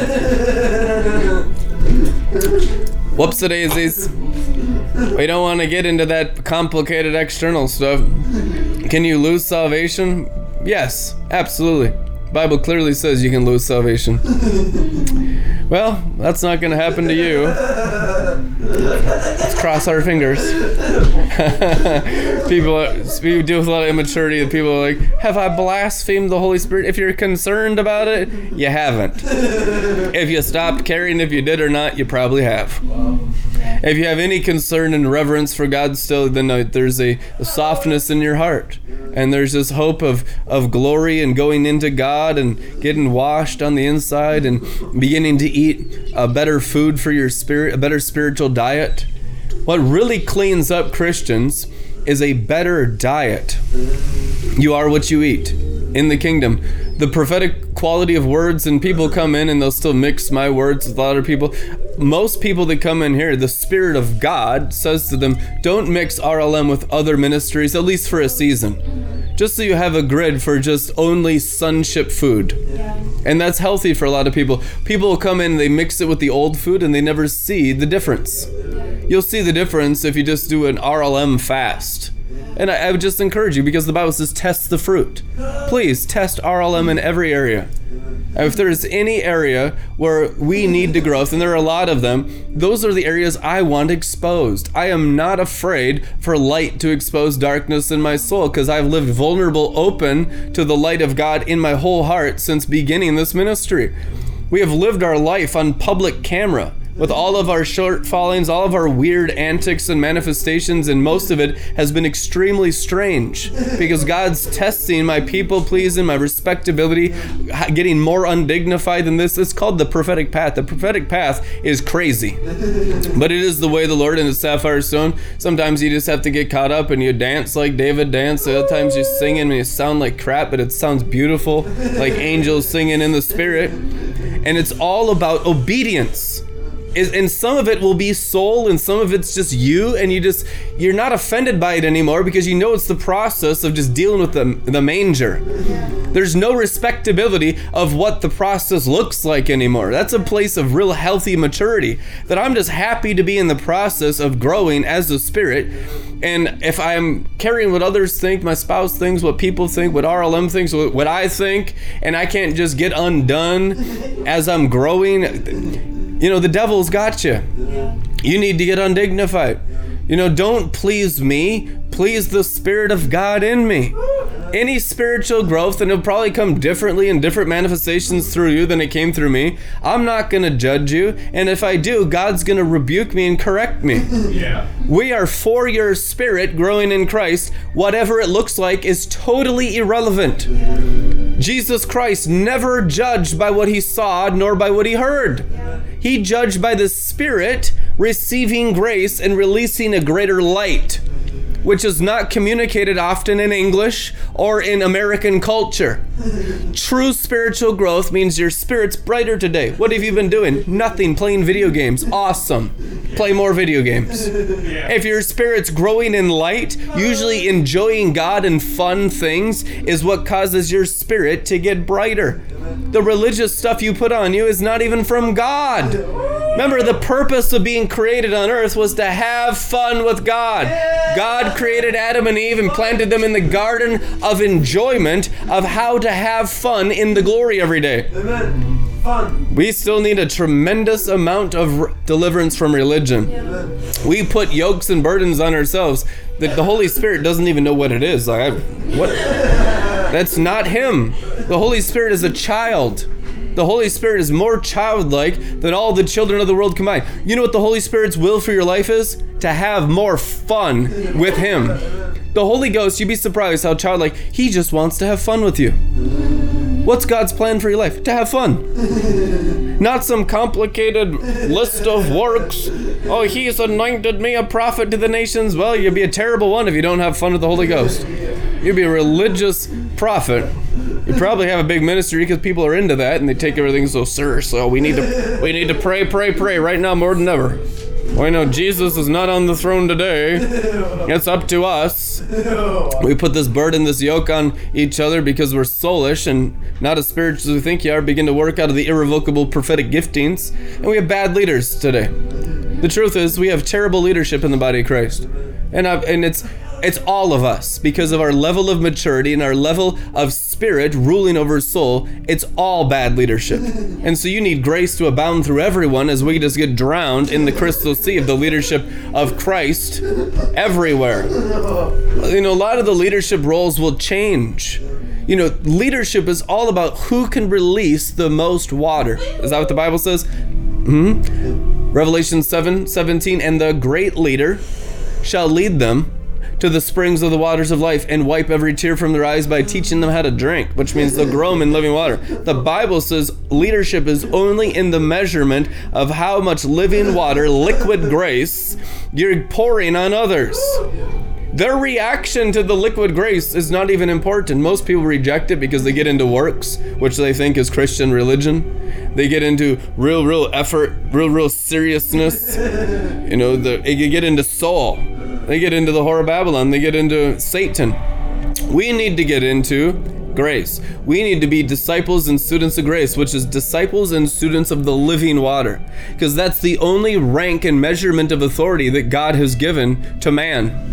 [SPEAKER 1] Whoops a daisies. We don't want to get into that complicated external stuff. Can you lose salvation? Yes, absolutely. Bible clearly says you can lose salvation. [LAUGHS] Well, that's not going to happen to you. Let's cross our fingers. [LAUGHS] people, we deal with a lot of immaturity. And people are like, "Have I blasphemed the Holy Spirit?" If you're concerned about it, you haven't. If you stopped caring if you did or not, you probably have. If you have any concern and reverence for God still, then uh, there's a, a softness in your heart and there's this hope of, of glory and going into God and getting washed on the inside and beginning to eat a better food for your spirit, a better spiritual diet. What really cleans up Christians is a better diet. You are what you eat in the kingdom. The prophetic quality of words, and people come in and they'll still mix my words with other people. Most people that come in here, the Spirit of God says to them, don't mix RLM with other ministries, at least for a season. Just so you have a grid for just only sonship food. And that's healthy for a lot of people. People will come in, they mix it with the old food, and they never see the difference. You'll see the difference if you just do an RLM fast and I, I would just encourage you because the Bible says test the fruit. Please test RLM in every area. If there's any area where we need to grow, and there are a lot of them, those are the areas I want exposed. I am not afraid for light to expose darkness in my soul because I've lived vulnerable, open to the light of God in my whole heart since beginning this ministry. We have lived our life on public camera with all of our short fallings, all of our weird antics and manifestations, and most of it has been extremely strange because God's testing my people pleasing, my respectability, getting more undignified than this. It's called the prophetic path. The prophetic path is crazy, but it is the way the Lord and the sapphire stone. Sometimes you just have to get caught up and you dance like David danced. Other times you sing and you sound like crap, but it sounds beautiful, like angels singing in the spirit. And it's all about obedience and some of it will be soul and some of it's just you and you just you're not offended by it anymore because you know it's the process of just dealing with the, the manger. There's no respectability of what the process looks like anymore. That's a place of real healthy maturity that i'm just happy to be in the process of growing as a spirit. And if i'm carrying what others think my spouse thinks what people think what rlm thinks what i think and i can't just get undone as i'm growing you know, the devil's got you. Yeah. You need to get undignified. You know, don't please me, please the Spirit of God in me. Any spiritual growth, and it'll probably come differently in different manifestations through you than it came through me. I'm not going to judge you. And if I do, God's going to rebuke me and correct me. [LAUGHS] Yeah. We are for your spirit growing in Christ. Whatever it looks like is totally irrelevant. Jesus Christ never judged by what he saw nor by what he heard. He judged by the Spirit receiving grace and releasing a greater light, which is not communicated often in English or in American culture. True spiritual growth means your spirit's brighter today. What have you been doing? Nothing, playing video games. Awesome. Play more video games. If your spirit's growing in light, usually enjoying God and fun things is what causes your spirit to get brighter. The religious stuff you put on you is not even from God. Remember, the purpose of being created on earth was to have fun with God. God created Adam and Eve and planted them in the garden of enjoyment of how to have fun in the glory every day. Amen. Fun. We still need a tremendous amount of deliverance from religion. We put yokes and burdens on ourselves that the Holy Spirit doesn't even know what it is. Like, I, what? That's not Him. The Holy Spirit is a child. The Holy Spirit is more childlike than all the children of the world combined. You know what the Holy Spirit's will for your life is? To have more fun with Him. The Holy Ghost, you'd be surprised how childlike, He just wants to have fun with you. What's God's plan for your life? To have fun. [LAUGHS] Not some complicated list of works. Oh, He's anointed me a prophet to the nations. Well, you'd be a terrible one if you don't have fun with the Holy Ghost. You'd be a religious prophet You probably have a big ministry because people are into that and they take everything so serious. So we need to we need to pray, pray, pray right now more than ever. We know Jesus is not on the throne today. [LAUGHS] It's up to us. [LAUGHS] We put this burden, this yoke on each other because we're soulish and not as spiritual as we think you are. Begin to work out of the irrevocable prophetic giftings. And we have bad leaders today. The truth is, we have terrible leadership in the body of Christ. And, I've, and it's it's all of us because of our level of maturity and our level of spirit ruling over soul. It's all bad leadership. And so you need grace to abound through everyone as we just get drowned in the crystal sea of the leadership of Christ everywhere. You know, a lot of the leadership roles will change. You know, leadership is all about who can release the most water. Is that what the Bible says? hmm Revelation 7 17, and the great leader shall lead them to the springs of the waters of life and wipe every tear from their eyes by teaching them how to drink, which means they'll grow in living water. The Bible says leadership is only in the measurement of how much living water, liquid grace, you're pouring on others. Their reaction to the liquid grace is not even important. Most people reject it because they get into works, which they think is Christian religion. They get into real, real effort, real, real seriousness. You know, the, they get into soul. They get into the whore of Babylon. They get into Satan. We need to get into grace. We need to be disciples and students of grace, which is disciples and students of the living water, because that's the only rank and measurement of authority that God has given to man.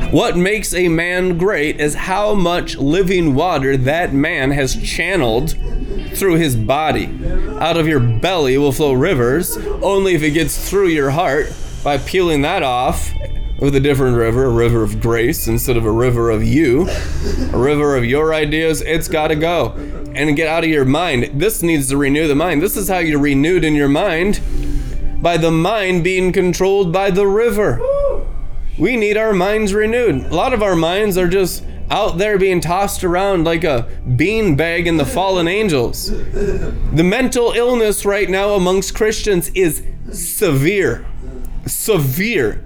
[SPEAKER 1] [LAUGHS] What makes a man great is how much living water that man has channeled through his body. Out of your belly will flow rivers, only if it gets through your heart by peeling that off with a different river, a river of grace instead of a river of you, a river of your ideas. It's got to go and get out of your mind. This needs to renew the mind. This is how you're renewed in your mind by the mind being controlled by the river. We need our minds renewed. A lot of our minds are just out there being tossed around like a bean bag in the fallen angels. The mental illness right now amongst Christians is severe. Severe.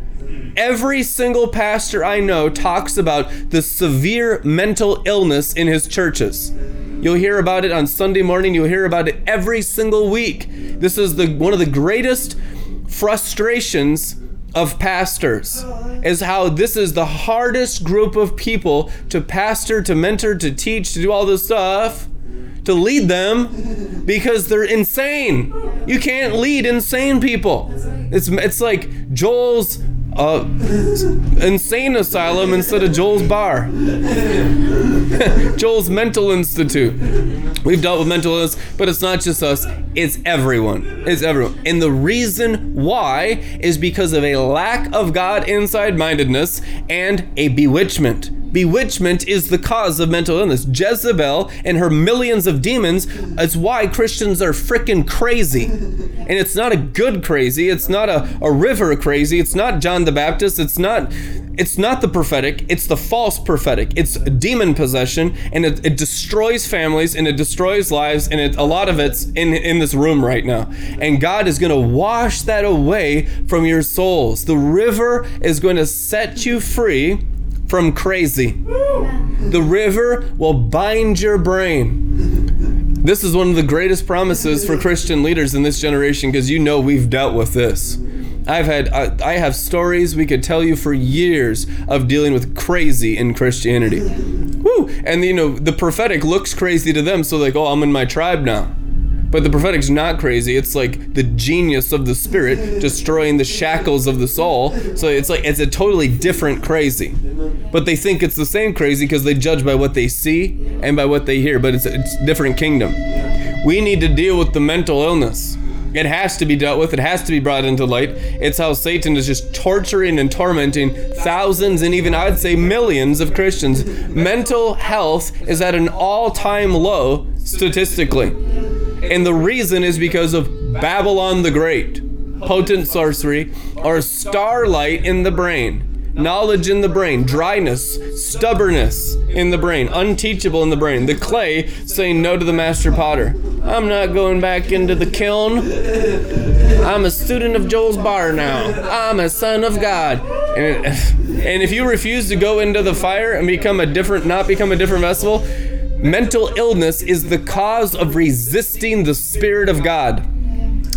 [SPEAKER 1] Every single pastor I know talks about the severe mental illness in his churches. You'll hear about it on Sunday morning, you'll hear about it every single week. This is the one of the greatest frustrations of pastors is how this is the hardest group of people to pastor, to mentor, to teach, to do all this stuff, to lead them because they're insane. You can't lead insane people. It's it's like Joel's uh, insane asylum instead of Joel's bar. [LAUGHS] Joel's mental institute. We've dealt with mental illness, but it's not just us, it's everyone. It's everyone. And the reason why is because of a lack of God inside mindedness and a bewitchment. Bewitchment is the cause of mental illness. Jezebel and her millions of demons is why Christians are freaking crazy. And it's not a good crazy, it's not a, a river crazy, it's not John the Baptist, it's not it's not the prophetic, it's the false prophetic. It's demon possession and it, it destroys families and it destroys lives and it, a lot of it's in in this room right now. And God is going to wash that away from your souls. The river is going to set you free from crazy. The river will bind your brain. This is one of the greatest promises for Christian leaders in this generation because you know we've dealt with this. I've had I, I, have stories we could tell you for years of dealing with crazy in Christianity. Woo! And you know the prophetic looks crazy to them, so like, oh, I'm in my tribe now. But the prophetic's not crazy. It's like the genius of the spirit destroying the shackles of the soul. So it's like it's a totally different crazy. But they think it's the same crazy because they judge by what they see and by what they hear. But it's it's different kingdom. We need to deal with the mental illness. It has to be dealt with. It has to be brought into light. It's how Satan is just torturing and tormenting thousands and even I'd say millions of Christians. Mental health is at an all time low statistically. And the reason is because of Babylon the Great, potent sorcery, or starlight in the brain knowledge in the brain, dryness, stubbornness in the brain, unteachable in the brain. The clay saying no to the master potter. I'm not going back into the kiln. I'm a student of Joel's bar now. I'm a son of God. And, [LAUGHS] and if you refuse to go into the fire and become a different, not become a different vessel, Mental illness is the cause of resisting the Spirit of God.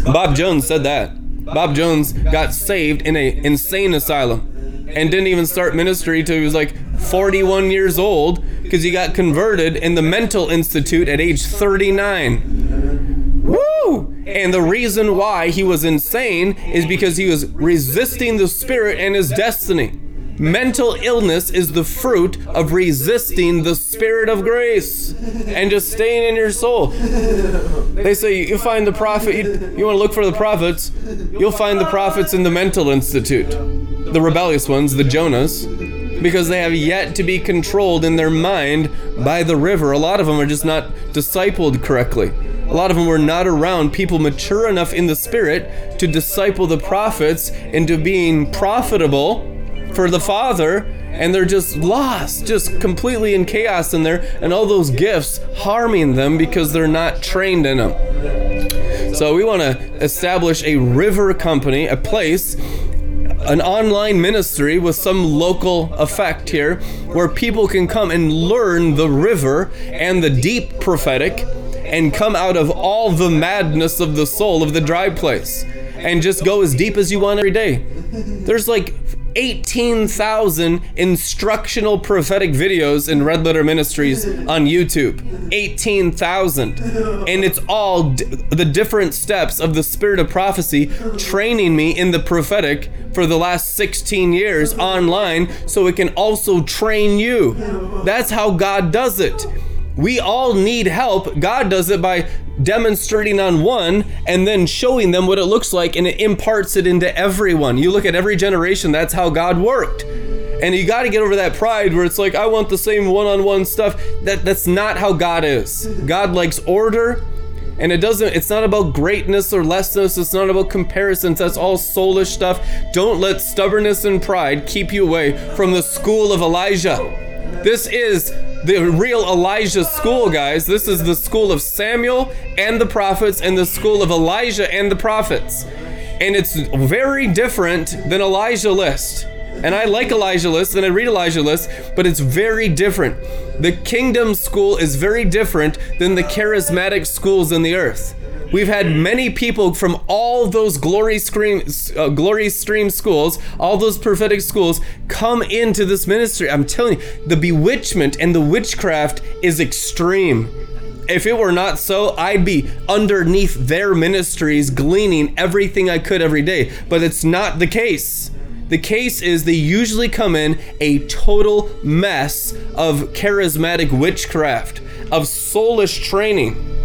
[SPEAKER 1] Bob Jones said that. Bob Jones got saved in a insane asylum and didn't even start ministry till he was like 41 years old because he got converted in the mental institute at age 39. Woo! And the reason why he was insane is because he was resisting the spirit and his destiny. Mental illness is the fruit of resisting the spirit of grace and just staying in your soul. They say you find the prophet, you, you want to look for the prophets, you'll find the prophets in the mental institute. The rebellious ones, the Jonahs, because they have yet to be controlled in their mind by the river. A lot of them are just not discipled correctly. A lot of them were not around people mature enough in the spirit to disciple the prophets into being profitable for the Father, and they're just lost, just completely in chaos in there, and all those gifts harming them because they're not trained in them. So we want to establish a river company, a place an online ministry with some local effect here where people can come and learn the river and the deep prophetic and come out of all the madness of the soul of the dry place and just go as deep as you want every day. There's like 18,000 instructional prophetic videos in Red Letter Ministries on YouTube. 18,000. And it's all d- the different steps of the spirit of prophecy training me in the prophetic for the last 16 years online so it can also train you. That's how God does it. We all need help. God does it by demonstrating on one and then showing them what it looks like and it imparts it into everyone. You look at every generation, that's how God worked. And you got to get over that pride where it's like I want the same one-on-one stuff. That that's not how God is. God likes order and it doesn't it's not about greatness or lessness it's not about comparisons that's all soulish stuff don't let stubbornness and pride keep you away from the school of elijah this is the real Elijah school, guys. This is the school of Samuel and the prophets, and the school of Elijah and the prophets. And it's very different than Elijah list. And I like Elijah list and I read Elijah list, but it's very different. The kingdom school is very different than the charismatic schools in the earth. We've had many people from all those glory stream, uh, glory stream schools, all those prophetic schools, come into this ministry. I'm telling you, the bewitchment and the witchcraft is extreme. If it were not so, I'd be underneath their ministries, gleaning everything I could every day. But it's not the case. The case is they usually come in a total mess of charismatic witchcraft, of soulish training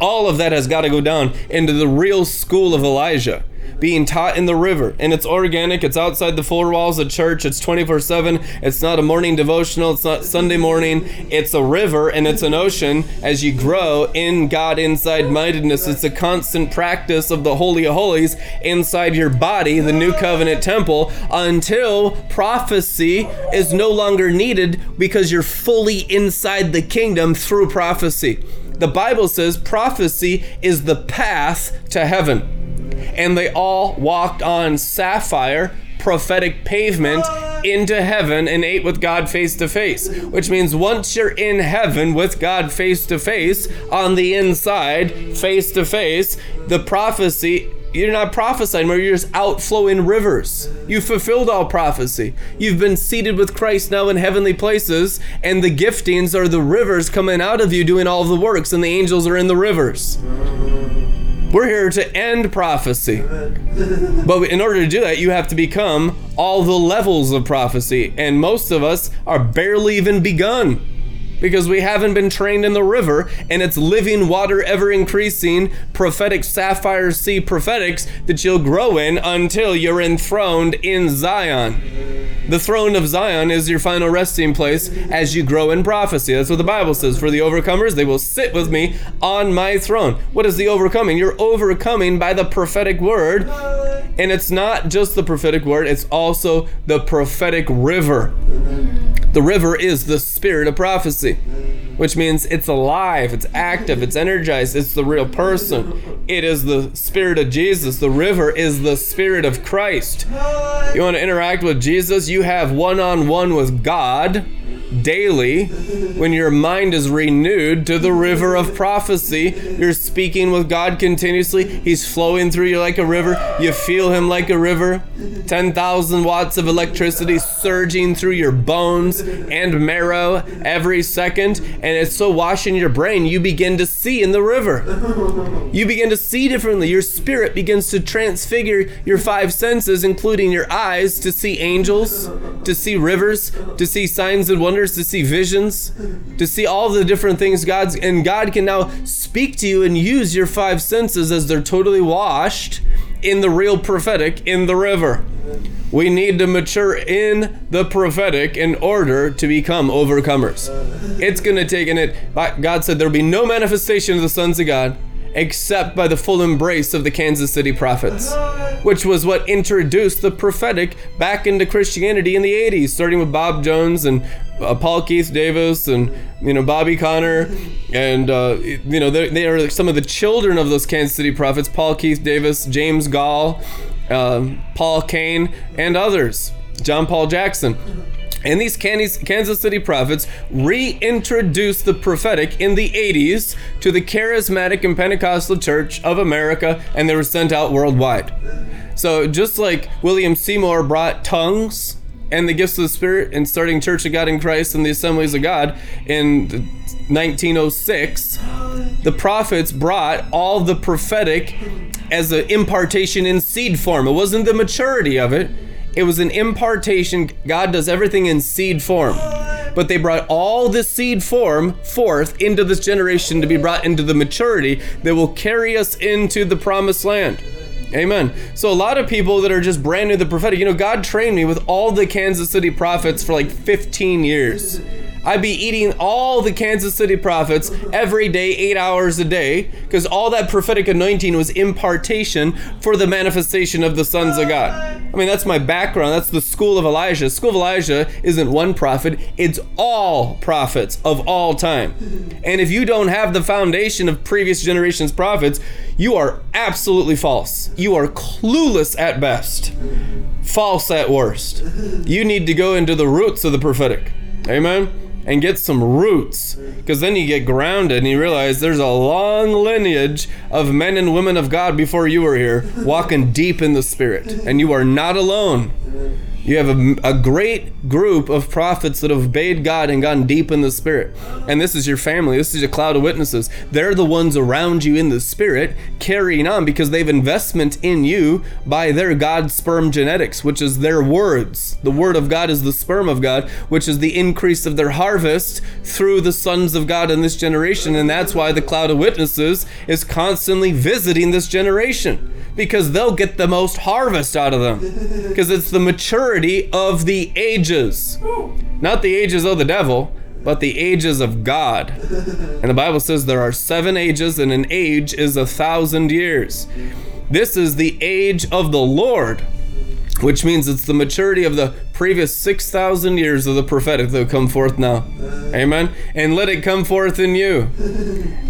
[SPEAKER 1] all of that has got to go down into the real school of Elijah. Being taught in the river and it's organic it's outside the four walls of church it's 24-7 it's not a morning devotional it's not sunday morning it's a river and it's an ocean. As you grow in god inside mindedness it's a constant practice of the holy of holies inside your body the new covenant temple until prophecy is no longer needed because you're fully inside the kingdom through prophecy the Bible says prophecy is the path to heaven. And they all walked on sapphire, prophetic pavement, into heaven and ate with God face to face. Which means once you're in heaven with God face to face, on the inside, face to face, the prophecy you're not prophesying where you're just outflowing rivers. You've fulfilled all prophecy. You've been seated with Christ now in heavenly places, and the giftings are the rivers coming out of you doing all the works, and the angels are in the rivers. We're here to end prophecy. But in order to do that, you have to become all the levels of prophecy, and most of us are barely even begun because we haven't been trained in the river and it's living water ever increasing prophetic sapphire sea prophetics that you'll grow in until you're enthroned in Zion. The throne of Zion is your final resting place as you grow in prophecy. That's what the Bible says. For the overcomers, they will sit with me on my throne. What is the overcoming? You're overcoming by the prophetic word. And it's not just the prophetic word, it's also the prophetic river. The river is the spirit of prophecy, which means it's alive, it's active, it's energized, it's the real person. It is the spirit of Jesus. The river is the spirit of Christ. You want to interact with Jesus? You have one on one with God daily when your mind is renewed to the river of prophecy. You're speaking with God continuously. He's flowing through you like a river. You feel Him like a river. 10,000 watts of electricity surging through your bones and marrow every second. It's so washing your brain, you begin to see in the river. [LAUGHS] You begin to see differently. Your spirit begins to transfigure your five senses, including your eyes, to see angels, to see rivers, to see signs and wonders, to see visions, to see all the different things God's and God can now speak to you and use your five senses as they're totally washed in the real prophetic in the river. We need to mature in the prophetic in order to become overcomers. It's going to take, and it, God said there'll be no manifestation of the sons of God except by the full embrace of the Kansas City prophets, which was what introduced the prophetic back into Christianity in the 80s, starting with Bob Jones and uh, Paul Keith Davis and you know Bobby Conner, and uh, you know they are some of the children of those Kansas City prophets: Paul Keith Davis, James Goll, uh, Paul Cain, and others. John Paul Jackson. And these Kansas City prophets reintroduced the prophetic in the 80s to the charismatic and Pentecostal Church of America, and they were sent out worldwide. So, just like William Seymour brought tongues and the gifts of the Spirit and starting Church of God in Christ and the Assemblies of God in 1906, the prophets brought all the prophetic as an impartation in seed form. It wasn't the maturity of it it was an impartation. God does everything in seed form. But they brought all the seed form forth into this generation to be brought into the maturity that will carry us into the promised land. Amen. So a lot of people that are just brand new to the prophetic, you know, God trained me with all the Kansas City prophets for like 15 years. I'd be eating all the Kansas City prophets every day, eight hours a day, because all that prophetic anointing was impartation for the manifestation of the sons of God. I mean, that's my background. That's the school of Elijah. School of Elijah isn't one prophet, it's all prophets of all time. And if you don't have the foundation of previous generations' prophets, you are absolutely false. You are clueless at best, false at worst. You need to go into the roots of the prophetic. Amen and get some roots because then you get grounded and you realize there's a long lineage of men and women of God before you were here walking deep in the spirit and you are not alone. You have a, a, great group of prophets that have obeyed God and gone deep in the Spirit. And this is your family. This is a cloud of witnesses. They're the ones around you in the Spirit carrying on because they've investment in you by their God sperm genetics, which is their words. The Word of God is the sperm of God, which is the increase of their harvest through the sons of God in this generation. And that's why the cloud of witnesses is constantly visiting this generation because they'll get the most harvest out of them because it's the maturity of the ages. Not the ages of the devil, but the ages of God. And the Bible says there are seven ages, and an age is a thousand years. This is the age of the Lord, which means it's the maturity of the previous 6,000 years of the prophetic that come forth now. Amen. And let it come forth in you.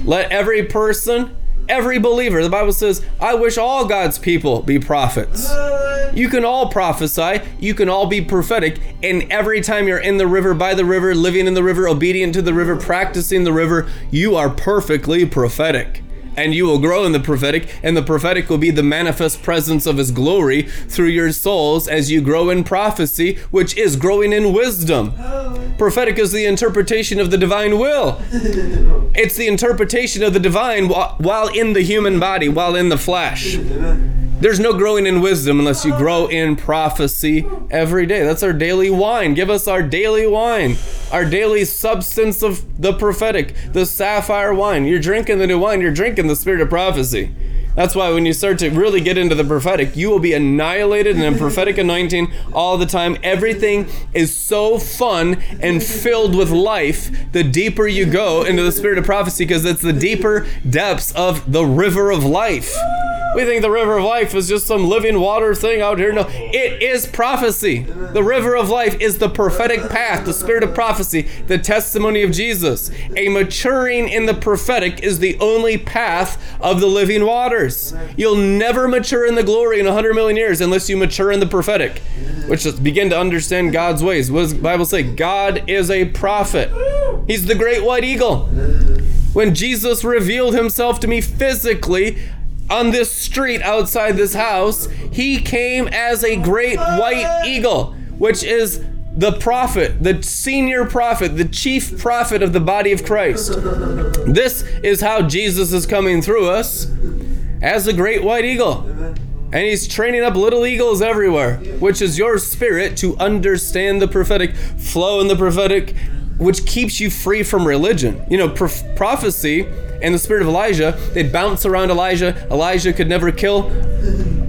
[SPEAKER 1] Let every person every believer. The Bible says, I wish all God's people be prophets. You can all prophesy, you can all be prophetic, and every time you're in the river, by the river, living in the river, obedient to the river, practicing the river, you are perfectly prophetic and you will grow in the prophetic, and the prophetic will be the manifest presence of His glory through your souls as you grow in prophecy, which is growing in wisdom. Prophetic is the interpretation of the divine will, it's the interpretation of the divine while in the human body, while in the flesh. There's no growing in wisdom unless you grow in prophecy every day. That's our daily wine. Give us our daily wine, our daily substance of the prophetic, the sapphire wine. You're drinking the new wine, you're drinking the spirit of prophecy. That's why when you start to really get into the prophetic, you will be annihilated in a prophetic [LAUGHS] anointing all the time. Everything is so fun and filled with life the deeper you go into the spirit of prophecy because it's the deeper depths of the river of life. We think the river of life is just some living water thing out here. No, it is prophecy. The river of life is the prophetic path, the spirit of prophecy, the testimony of Jesus. A maturing in the prophetic is the only path of the living waters. You'll never mature in the glory in 100 million years unless you mature in the prophetic, which is begin to understand God's ways. What does the Bible say? God is a prophet. He's the great white eagle. When Jesus revealed himself to me physically, on this street outside this house, he came as a great white eagle, which is the prophet, the senior prophet, the chief prophet of the body of Christ. This is how Jesus is coming through us as the great white eagle. And he's training up little eagles everywhere, which is your spirit to understand the prophetic, flow in the prophetic, which keeps you free from religion. You know, prof- prophecy and the spirit of Elijah, they'd bounce around Elijah. Elijah could never kill,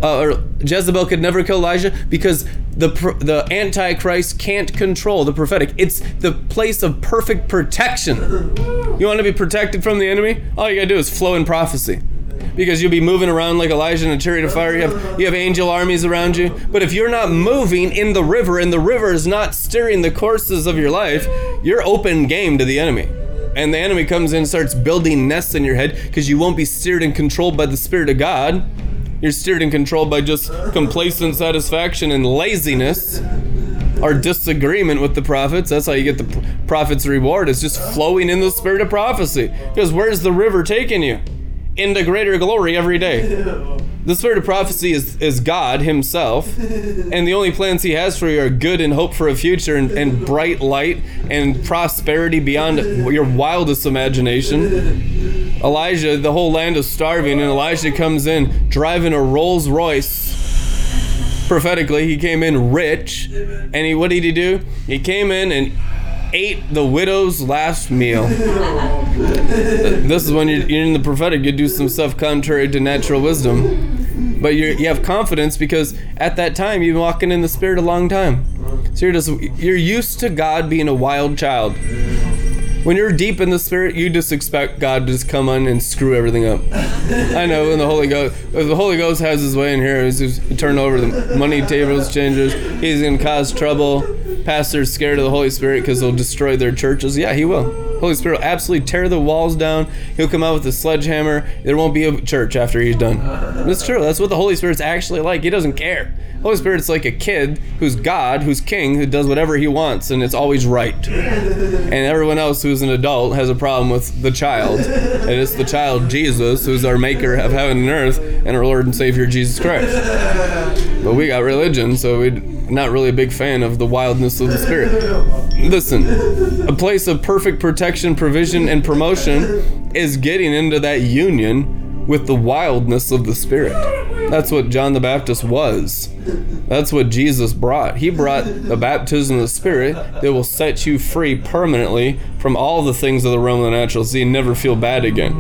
[SPEAKER 1] uh, or Jezebel could never kill Elijah because the the Antichrist can't control the prophetic. It's the place of perfect protection. You want to be protected from the enemy? All you gotta do is flow in prophecy because you'll be moving around like Elijah in a chariot of fire. You have, you have angel armies around you. But if you're not moving in the river and the river is not steering the courses of your life, you're open game to the enemy. And the enemy comes in and starts building nests in your head because you won't be steered and controlled by the Spirit of God. You're steered and controlled by just complacent satisfaction and laziness or disagreement with the prophets. That's how you get the prophet's reward. It's just flowing in the spirit of prophecy. Because where's the river taking you? Into greater glory every day. The spirit of prophecy is, is God Himself, and the only plans He has for you are good and hope for a future and, and bright light and prosperity beyond your wildest imagination. Elijah, the whole land is starving, and Elijah comes in driving a Rolls Royce. Prophetically, he came in rich, and he what did he do? He came in and ate the widow's last meal. this is when you're, you're, in the prophetic, you do some stuff contrary to natural wisdom. But you you have confidence because at that time you've been walking in the spirit a long time. So you're just you're used to God being a wild child. When you're deep in the spirit, you just expect God to just come on and screw everything up. I know when the Holy Ghost, the Holy Ghost has his way in here, he's just turn over the money tables, changes. He's gonna cause trouble pastor's scared of the Holy Spirit because they'll destroy their churches. Yeah, he will. Holy Spirit will absolutely tear the walls down. He'll come out with a sledgehammer. There won't be a church after he's done. That's true. That's what the Holy Spirit's actually like. He doesn't care. Holy Spirit's like a kid who's God, who's king, who does whatever he wants, and it's always right. And everyone else who's an adult has a problem with the child. And it's the child, Jesus, who's our maker of heaven and earth, and our Lord and Savior, Jesus Christ. But we got religion, so we're not really a big fan of the wildness of the Spirit. Listen, a place of perfect protection, provision, and promotion is getting into that union with the wildness of the Spirit. That's what John the Baptist was. That's what Jesus brought. He brought the baptism of the Spirit that will set you free permanently from all the things of the realm of the natural, so never feel bad again.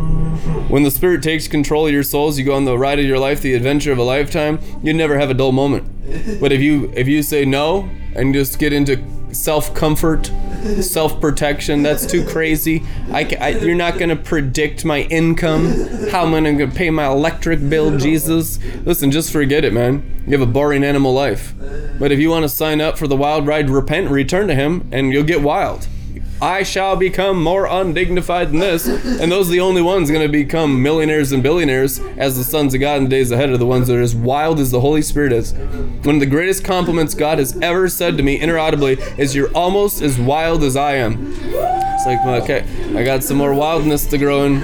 [SPEAKER 1] When the Spirit takes control of your souls, you go on the ride of your life, the adventure of a lifetime, you never have a dull moment. But if you if you say no and just get into self comfort, self protection. That's too crazy. I, I, you're not going to predict my income, how I'm going to pay my electric bill, Jesus. Listen, just forget it, man. You have a boring animal life. But if you want to sign up for the wild ride, repent, return to Him, and you'll get wild. I shall become more undignified than this. And those are the only ones going to become millionaires and billionaires as the sons of God in the days ahead are the ones that are as wild as the Holy Spirit is. One of the greatest compliments God has ever said to me interaudibly is, You're almost as wild as I am. It's like, okay, I got some more wildness to grow in.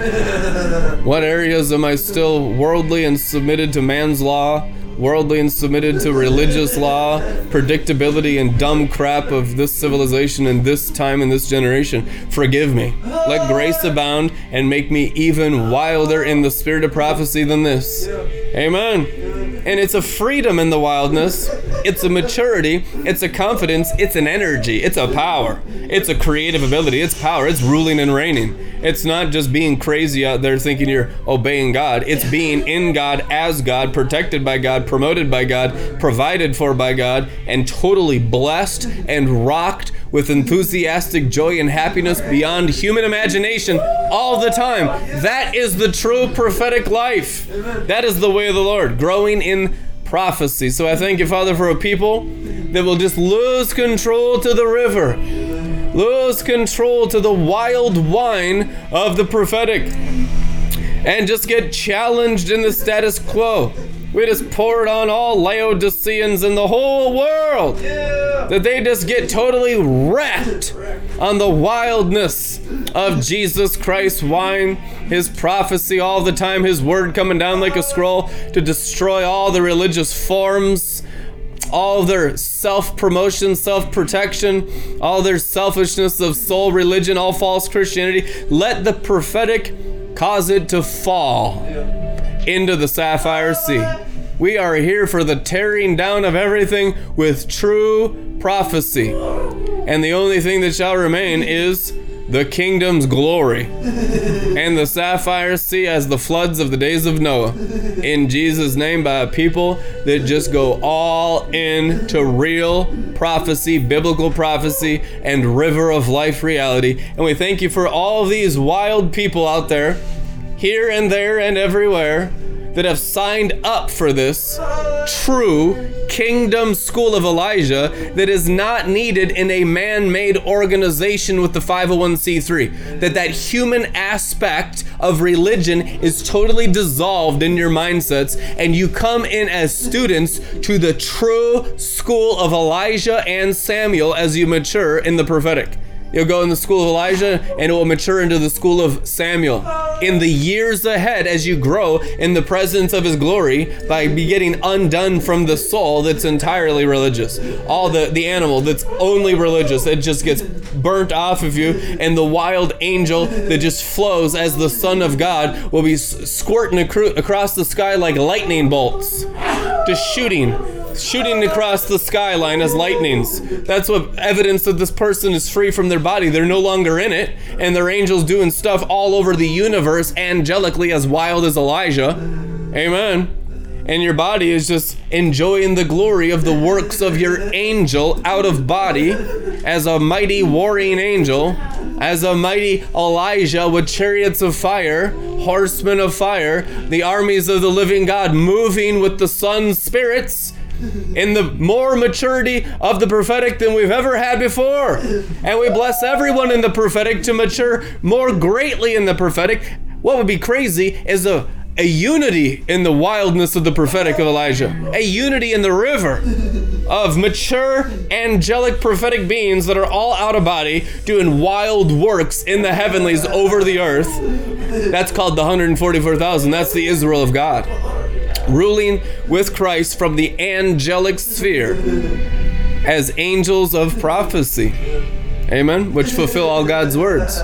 [SPEAKER 1] What areas am I still worldly and submitted to man's law? Worldly and submitted to religious law, predictability, and dumb crap of this civilization and this time and this generation. Forgive me. Let grace abound and make me even wilder in the spirit of prophecy than this. Amen. And it's a freedom in the wildness. It's a maturity. It's a confidence. It's an energy. It's a power. It's a creative ability. It's power. It's ruling and reigning. It's not just being crazy out there thinking you're obeying God. It's being in God as God, protected by God, promoted by God, provided for by God, and totally blessed and rocked with enthusiastic joy and happiness beyond human imagination all the time. That is the true prophetic life. That is the way of the Lord, growing in prophecy. So I thank you, Father, for a people that will just lose control to the river, lose control to the wild wine of the prophetic, and just get challenged in the status quo. We just pour it on all Laodiceans in the whole world. That they just get totally wrecked on the wildness of Jesus Christ wine, his prophecy all the time, his word coming down like a scroll to destroy all the religious forms all their self promotion, self protection, all their selfishness of soul religion, all false Christianity. Let the prophetic cause it to fall into the sapphire sea. We are here for the tearing down of everything with true prophecy. And the only thing that shall remain is the kingdom's glory and the sapphire sea as the floods of the days of Noah. In Jesus' name, by a people that just go all in to real prophecy, biblical prophecy, and river of life reality. And we thank you for all these wild people out there, here and there and everywhere that have signed up for this true kingdom school of Elijah that is not needed in a man-made organization with the 501c3 that that human aspect of religion is totally dissolved in your mindsets and you come in as students to the true school of Elijah and Samuel as you mature in the prophetic You'll go in the school of Elijah and it will mature into the school of Samuel. In the years ahead, as you grow in the presence of his glory, by be getting undone from the soul that's entirely religious. All the, the animal that's only religious, it just gets burnt off of you, and the wild angel that just flows as the Son of God will be squirting across the sky like lightning bolts, just shooting shooting across the skyline as lightnings. That's what evidence that this person is free from their body. They're no longer in it, and their angels doing stuff all over the universe angelically as wild as Elijah. Amen. And your body is just enjoying the glory of the works of your angel out of body as a mighty warring angel, as a mighty Elijah with chariots of fire, horsemen of fire, the armies of the living God moving with the sun's spirits in the more maturity of the prophetic than we've ever had before. And we bless everyone in the prophetic to mature more greatly in the prophetic. What would be crazy is a a unity in the wildness of the prophetic of Elijah, a unity in the river of mature angelic prophetic beings that are all out of body doing wild works in the heavenlies over the earth. That's called the 144,000. That's the Israel of God ruling with Christ from the angelic sphere as angels of prophecy. Amen. Which fulfill all God's words.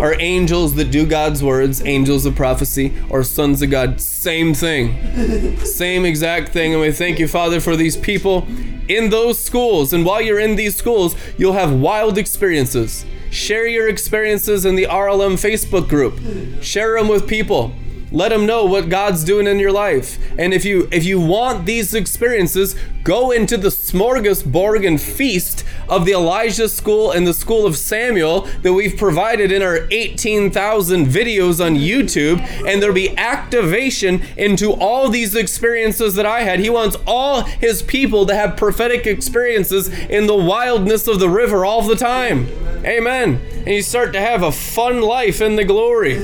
[SPEAKER 1] Are angels that do God's words, angels of prophecy, or sons of God? Same thing. Same exact thing. And we thank you, Father, for these people in those schools. And while you're in these schools, you'll have wild experiences. Share your experiences in the RLM Facebook group. Share them with people let them know what God's doing in your life. And if you if you want these experiences, go into the smorgasbord and feast of the Elijah School and the School of Samuel that we've provided in our 18,000 videos on YouTube, and there'll be activation into all these experiences that I had. He wants all his people to have prophetic experiences in the wildness of the river all the time. Amen. And you start to have a fun life in the glory.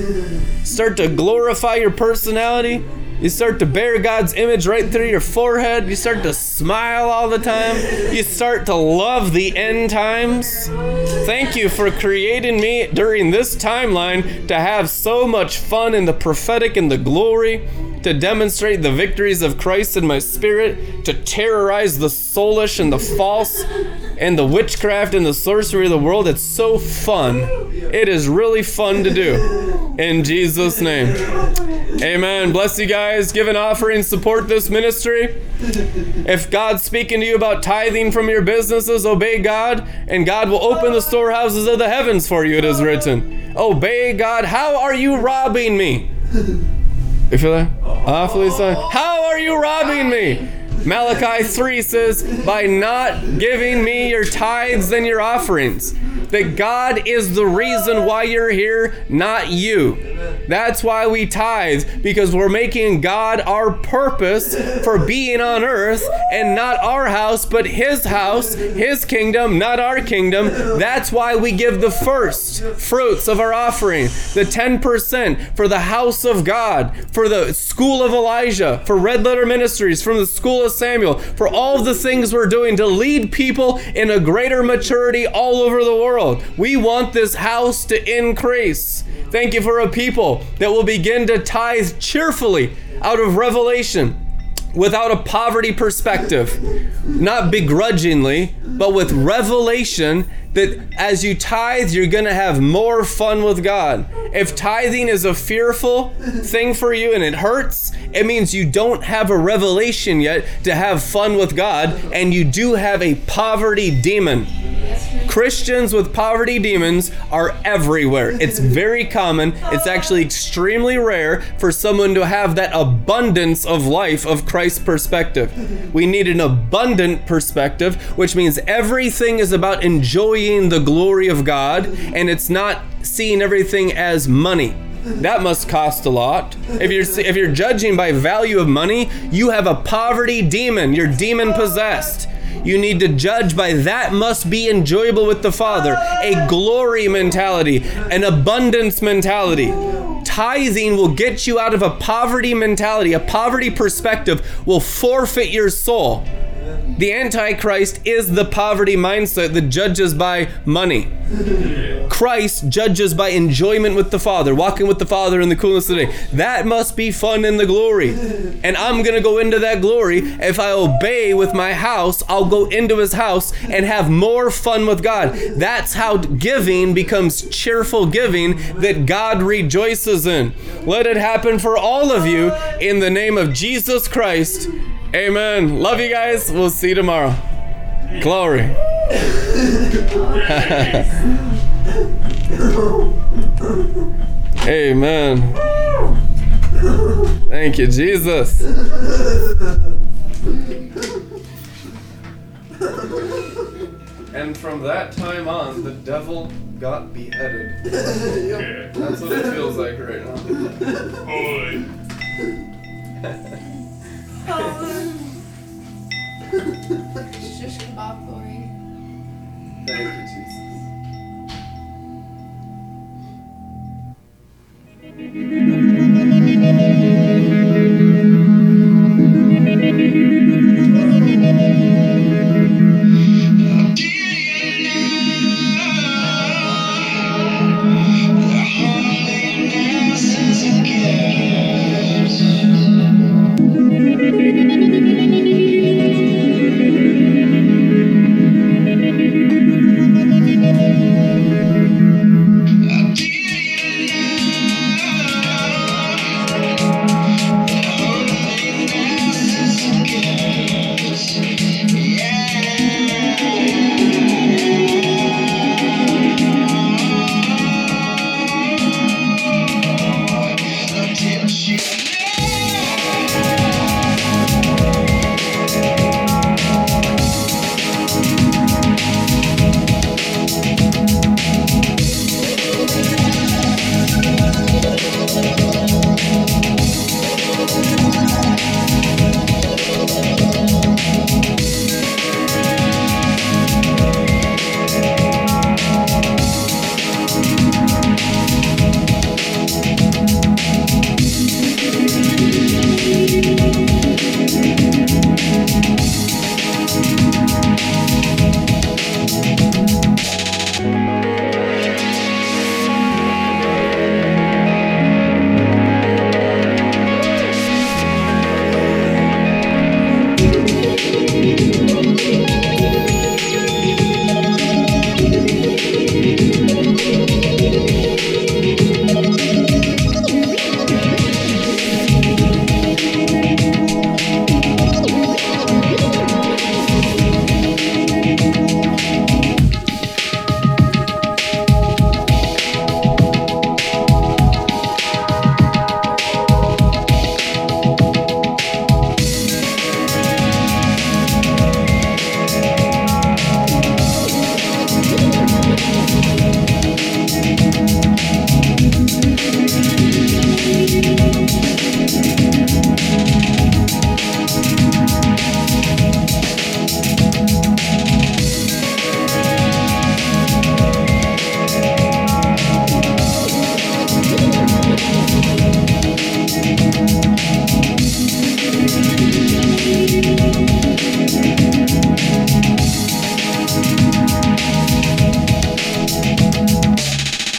[SPEAKER 1] Start to glorify your personality you start to bear God's image right through your forehead. You start to smile all the time. You start to love the end times. Thank you for creating me during this timeline to have so much fun in the prophetic and the glory, to demonstrate the victories of Christ in my spirit, to terrorize the soulish and the false and the witchcraft and the sorcery of the world. It's so fun. It is really fun to do. In Jesus' name. Amen. Bless you guys. Give an offering, support this ministry. If God's speaking to you about tithing from your businesses, obey God, and God will open the storehouses of the heavens for you, it is written. Obey God. How are you robbing me? You feel that? Awfully son. How are you robbing me? Malachi 3 says, By not giving me your tithes and your offerings. That God is the reason why you're here, not you. That's why we tithe, because we're making God our purpose for being on earth and not our house, but His house, His kingdom, not our kingdom. That's why we give the first fruits of our offering, the 10% for the house of God, for the school of Elijah, for Red Letter Ministries, from the school of Samuel, for all of the things we're doing to lead people in a greater maturity all over the world. We want this house to increase. Thank you for a people that will begin to tithe cheerfully out of revelation without a poverty perspective, not begrudgingly, but with revelation that as you tithe, you're going to have more fun with God. If tithing is a fearful thing for you and it hurts, it means you don't have a revelation yet to have fun with God, and you do have a poverty demon. Christians with poverty demons are everywhere. It's very common. It's actually extremely rare for someone to have that abundance of life of Christ's perspective. We need an abundant perspective, which means everything is about enjoying the glory of God and it's not seeing everything as money. That must cost a lot. If you're if you're judging by value of money, you have a poverty demon. You're demon possessed. You need to judge by that must be enjoyable with the Father, a glory mentality, an abundance mentality. Tithing will get you out of a poverty mentality, a poverty perspective will forfeit your soul. The Antichrist is the poverty mindset that judges by money. Christ judges by enjoyment with the Father, walking with the Father in the coolness of the day. That must be fun in the glory. And I'm going to go into that glory. If I obey with my house, I'll go into his house and have more fun with God. That's how giving becomes cheerful giving that God rejoices in. Let it happen for all of you in the name of Jesus Christ. Amen. Love you guys. We'll see you tomorrow. Glory. [LAUGHS] Amen. Thank you, Jesus. And from that time on, the devil got beheaded. That's what it feels like right now.
[SPEAKER 2] Holy. [LAUGHS]
[SPEAKER 3] Shish kebab glory.
[SPEAKER 1] Thank you, Jesus.